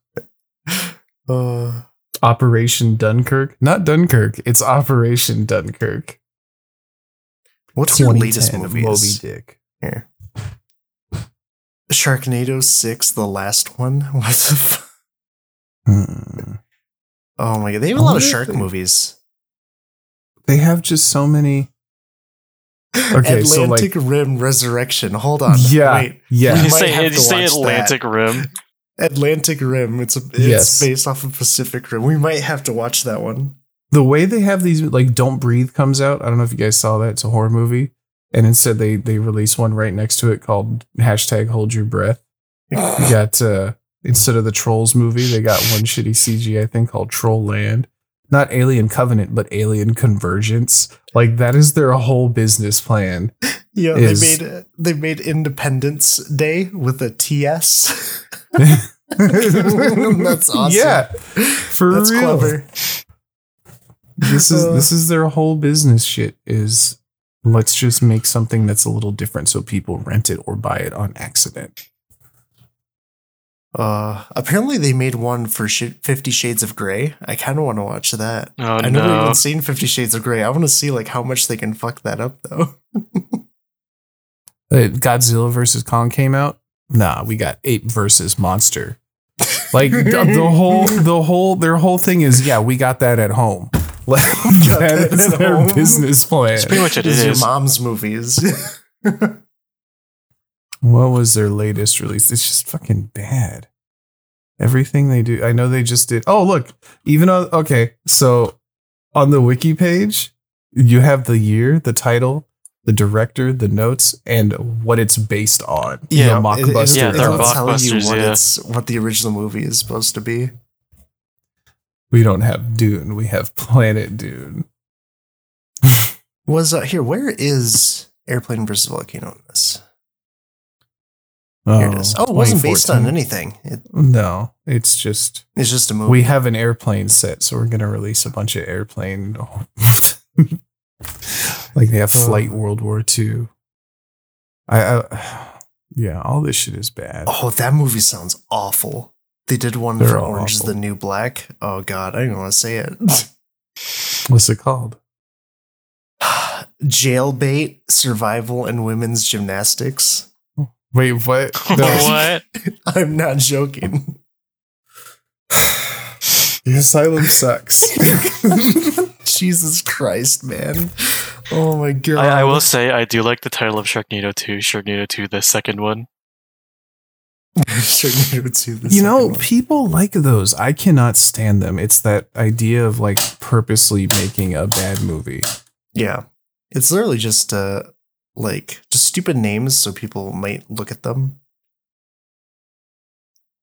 Speaker 2: Uh,
Speaker 1: Operation Dunkirk? Not Dunkirk. It's Operation Dunkirk.
Speaker 2: What's your latest
Speaker 1: 2010
Speaker 2: movies?
Speaker 1: Moby Dick.
Speaker 2: Here. Sharknado 6, the last one? What the fuck?
Speaker 1: Hmm.
Speaker 2: Oh my god, they have
Speaker 1: I
Speaker 2: a lot of shark
Speaker 1: they-
Speaker 2: movies.
Speaker 1: They have just so many. Okay, so like
Speaker 2: Rim Resurrection. Hold on.
Speaker 1: yeah,
Speaker 2: Wait.
Speaker 1: yeah.
Speaker 3: you
Speaker 2: might
Speaker 3: say,
Speaker 2: have
Speaker 3: you
Speaker 2: to
Speaker 3: say
Speaker 2: watch
Speaker 3: Atlantic Rim.
Speaker 2: Atlantic Rim. It's a, it's
Speaker 1: Yes.
Speaker 2: based off of Pacific Rim. We might have to watch that one.
Speaker 1: The way they have these like don't breathe comes out i don't know if you guys saw that it's a horror movie and instead they they release one right next to it called hashtag hold your breath you got uh instead of the trolls movie they got one shitty cgi thing called troll land not alien covenant but alien convergence like that is their whole business plan
Speaker 2: Yeah,
Speaker 1: is-
Speaker 2: they made they made Independence Day with a TS. That's awesome.
Speaker 1: yeah for
Speaker 2: That's
Speaker 1: real
Speaker 2: clever.
Speaker 1: This is
Speaker 2: Uh,
Speaker 1: this is their whole business shit is let's just make something that's a little different so people rent it or buy it on accident
Speaker 2: Uh, apparently they made one for sh- Fifty Shades of Grey. I kind of want to watch that.
Speaker 3: Oh,
Speaker 2: I never
Speaker 3: no.
Speaker 2: even seen Fifty Shades of Grey. I want to see like how much they can fuck that up though.
Speaker 1: Uh, Godzilla versus Kong came out. Nah, we got ape versus monster. Like the, the whole, the whole, their whole thing is, yeah, we got that at home. Like
Speaker 2: Got
Speaker 1: that
Speaker 2: that
Speaker 1: is their
Speaker 2: home.
Speaker 1: business plan.
Speaker 3: It's pretty much it. It
Speaker 2: is your mom's movies.
Speaker 1: What was their latest release? It's just fucking bad. Everything they do, I know they just did. Oh, look, even on okay, so on the wiki page, you have the year, the title, the director, the notes, and what it's based on.
Speaker 3: Yeah,
Speaker 1: the mockbuster.
Speaker 3: Yeah, they're
Speaker 2: it'll tell you
Speaker 3: mockbusters,
Speaker 2: what
Speaker 3: yeah.
Speaker 2: it's what the original movie is supposed to be.
Speaker 1: We don't have Dune. We have Planet Dune.
Speaker 2: Was uh, here? Where is Airplane versus Volcano in this?
Speaker 1: Oh,
Speaker 2: Here it is. Oh, it wasn't based on anything. It,
Speaker 1: No, it's just
Speaker 2: it's just a movie.
Speaker 1: we have an airplane set, so we're gonna release a bunch of airplane. like they have Flight World War II. I, I, yeah, all this shit is bad.
Speaker 2: Oh, that movie sounds awful. They did one
Speaker 1: They're
Speaker 2: for
Speaker 1: all
Speaker 2: Orange is the New Black. Oh God, I don't want to say it.
Speaker 1: What's it called?
Speaker 2: Jailbait, survival, and women's gymnastics.
Speaker 1: Wait, what? No.
Speaker 3: what?
Speaker 2: I'm not joking.
Speaker 1: the asylum sucks.
Speaker 2: Jesus Christ, man. Oh my God.
Speaker 3: I, I will say I do like the title of Sharknado 2, Sharknado 2, the second one.
Speaker 2: Sharknado 2, the
Speaker 1: you know,
Speaker 2: one.
Speaker 1: people like those. I cannot stand them. It's that idea of like purposely making a bad movie.
Speaker 2: Yeah. It's literally just uh like just stupid names so people might look at them.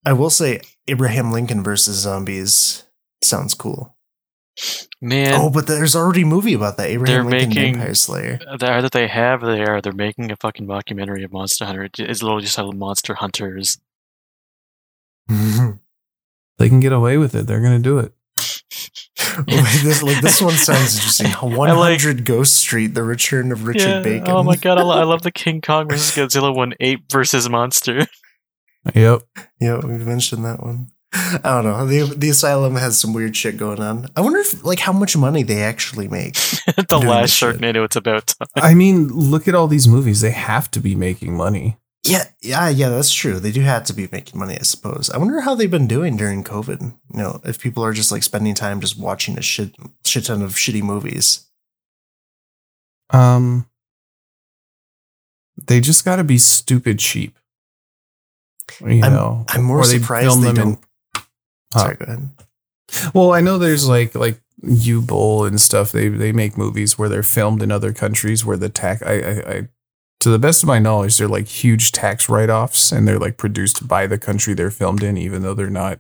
Speaker 2: I will say Abraham Lincoln versus zombies sounds cool.
Speaker 3: Man,
Speaker 2: oh, but there's already a movie about that. Abraham
Speaker 3: They're
Speaker 2: Lincoln
Speaker 3: making-
Speaker 2: Vampire Slayer.
Speaker 3: the art that they have there, they're making a fucking documentary of Monster Hunter. It's literally just how Monster Hunters.
Speaker 1: They can get away with it. They're gonna do it.
Speaker 2: this, like, this one sounds interesting. 100 Ghost Street: The Return of Richard
Speaker 3: Yeah,
Speaker 2: Bacon.
Speaker 3: Oh my god, I, lo- I love the King Kong versus Godzilla one, ape versus monster.
Speaker 1: Yep.
Speaker 2: Yep, we've mentioned that one. I don't know. The the asylum has some weird shit going on. I wonder if like how much money they actually make.
Speaker 3: the last
Speaker 2: this shit.
Speaker 3: Sharknado, it's about time.
Speaker 1: I mean, look at all these movies. They have to be making money.
Speaker 2: Yeah, yeah, yeah. That's true. They do have to be making money, I suppose. I wonder how they've been doing during COVID. You know, if people are just like spending time just watching a shit shit ton of shitty movies.
Speaker 1: Um, they just got to be stupid cheap. You know,
Speaker 2: I'm more
Speaker 1: or they
Speaker 2: surprised they
Speaker 1: them
Speaker 2: don't.
Speaker 1: Huh.
Speaker 2: Sorry, go ahead.
Speaker 1: Well, I know there's like like Uwe Boll and stuff. They they make movies where they're filmed in other countries where the tax. I, I I to the best of my knowledge, they're like huge tax write offs, and they're like produced by the country they're filmed in, even though they're not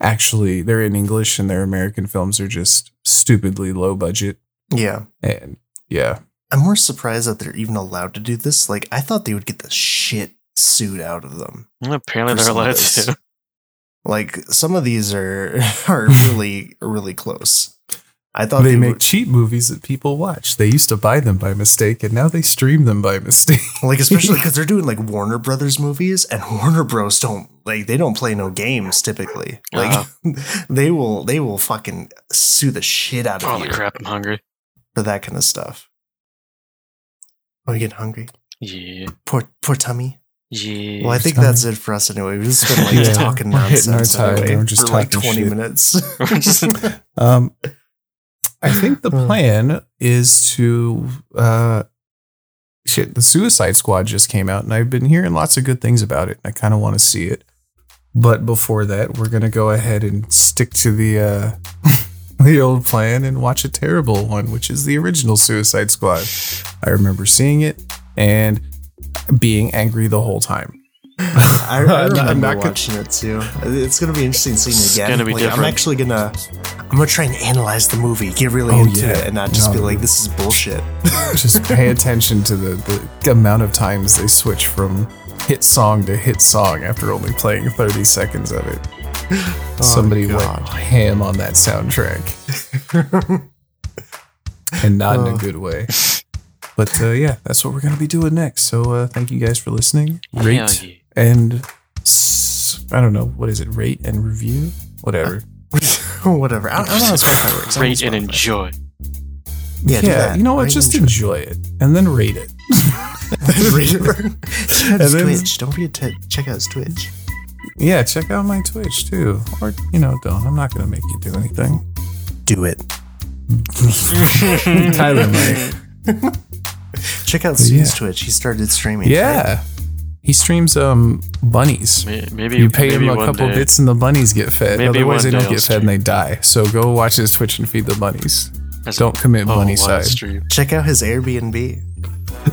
Speaker 1: actually they're in English and their American films are just stupidly low budget.
Speaker 2: Yeah,
Speaker 1: And yeah,
Speaker 2: I'm more surprised that they're even allowed to do this. Like, I thought they would get the shit sued out of them.
Speaker 3: Apparently, they're allowed to.
Speaker 2: Like, some of these are are really really close. I thought
Speaker 1: they
Speaker 2: they,
Speaker 1: make
Speaker 2: would,
Speaker 1: cheap movies that people watch. They used to buy them by mistake, and now they stream them by mistake.
Speaker 2: like especially because they're doing like Warner Brothers movies, and Warner Bros don't like they don't play no games typically. Like they will they will fucking sue the shit out of
Speaker 3: Holy
Speaker 2: you
Speaker 3: crap, I'm hungry.
Speaker 2: for that kind of stuff. Oh, you getting hungry?
Speaker 3: Yeah,
Speaker 2: Poor poor tummy.
Speaker 3: yeah.
Speaker 2: Well, I think
Speaker 1: Tummy.
Speaker 2: that's it for us anyway. We've just been like
Speaker 1: Yeah,
Speaker 2: talking
Speaker 1: we're hitting our
Speaker 2: nonsense
Speaker 1: time.
Speaker 2: anyway
Speaker 1: We're just
Speaker 2: for like
Speaker 1: talking
Speaker 2: twenty
Speaker 1: shit.
Speaker 2: minutes.
Speaker 1: Um, I think the
Speaker 2: Hmm.
Speaker 1: plan is to uh, shit. The Suicide Squad just came out, and I've been hearing lots of good things about it. And I kind of want to see it, but before that, we're gonna go ahead and stick to the uh, the old plan and watch a terrible one, which is the original Suicide Squad. I remember seeing it and being angry the whole time.
Speaker 2: I, I
Speaker 1: I'm not-
Speaker 2: remember
Speaker 1: I'm not gonna-
Speaker 2: watching it too. It's gonna be interesting seeing it again.
Speaker 3: gonna be
Speaker 2: Like, I'm actually gonna I'm gonna try and analyze the movie, get really
Speaker 1: Oh,
Speaker 2: into
Speaker 1: yeah.
Speaker 2: it, and not just be like, "This is bullshit."
Speaker 1: just pay attention to the, the amount of times they switch from hit song to hit song after only playing 30 seconds of it. Somebody went ham on that soundtrack and not in
Speaker 2: Oh.
Speaker 1: a good way. But uh, yeah, that's what we're going to be doing next. So uh, thank you guys for listening. Rate
Speaker 3: Hell yeah.
Speaker 1: And I don't know, what is it? Rate and review? Whatever.
Speaker 2: Whatever. I, I don't know how Spotify works. I'm
Speaker 3: Rate and enjoy.
Speaker 2: Yeah, do that.
Speaker 1: you know what?
Speaker 2: Rate
Speaker 1: Just
Speaker 2: and
Speaker 1: enjoy it and then rate it.
Speaker 2: Read it. check out
Speaker 1: And then-
Speaker 2: Twitch. Don't forget to check out his Twitch.
Speaker 1: Yeah, check out my Twitch too. Or, you know, don't. I'm not going to make you do anything.
Speaker 2: Do it.
Speaker 1: Tyler might.
Speaker 2: Check out
Speaker 1: But
Speaker 2: Steve's
Speaker 1: yeah.
Speaker 2: Twitch. He started streaming. right?
Speaker 1: Yeah. He streams um bunnies.
Speaker 3: May- Maybe
Speaker 1: You pay him a
Speaker 3: one
Speaker 1: couple
Speaker 3: day.
Speaker 1: bits and the bunnies get fed.
Speaker 3: Maybe
Speaker 1: Otherwise,
Speaker 3: one
Speaker 1: they
Speaker 3: day
Speaker 1: don't get
Speaker 3: I'll
Speaker 1: fed and they die. So go watch his Twitch and feed the bunnies.
Speaker 3: That's
Speaker 1: Don't commit
Speaker 3: a
Speaker 1: bunny
Speaker 3: live
Speaker 1: side.
Speaker 3: stream.
Speaker 2: Check out his Airbnb.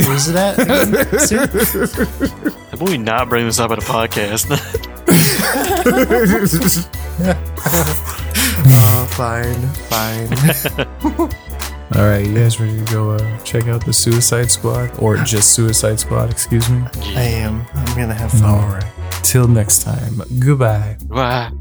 Speaker 2: Where's it at? again? Sir?
Speaker 3: How about we not bring this up at a podcast?
Speaker 2: oh, fine, fine.
Speaker 1: All right, you guys ready to go uh, check out the Suicide Squad or just Suicide Squad? Excuse me.
Speaker 2: I am. I'm gonna have fun.
Speaker 1: All right. Till next time. Goodbye.
Speaker 3: Bye.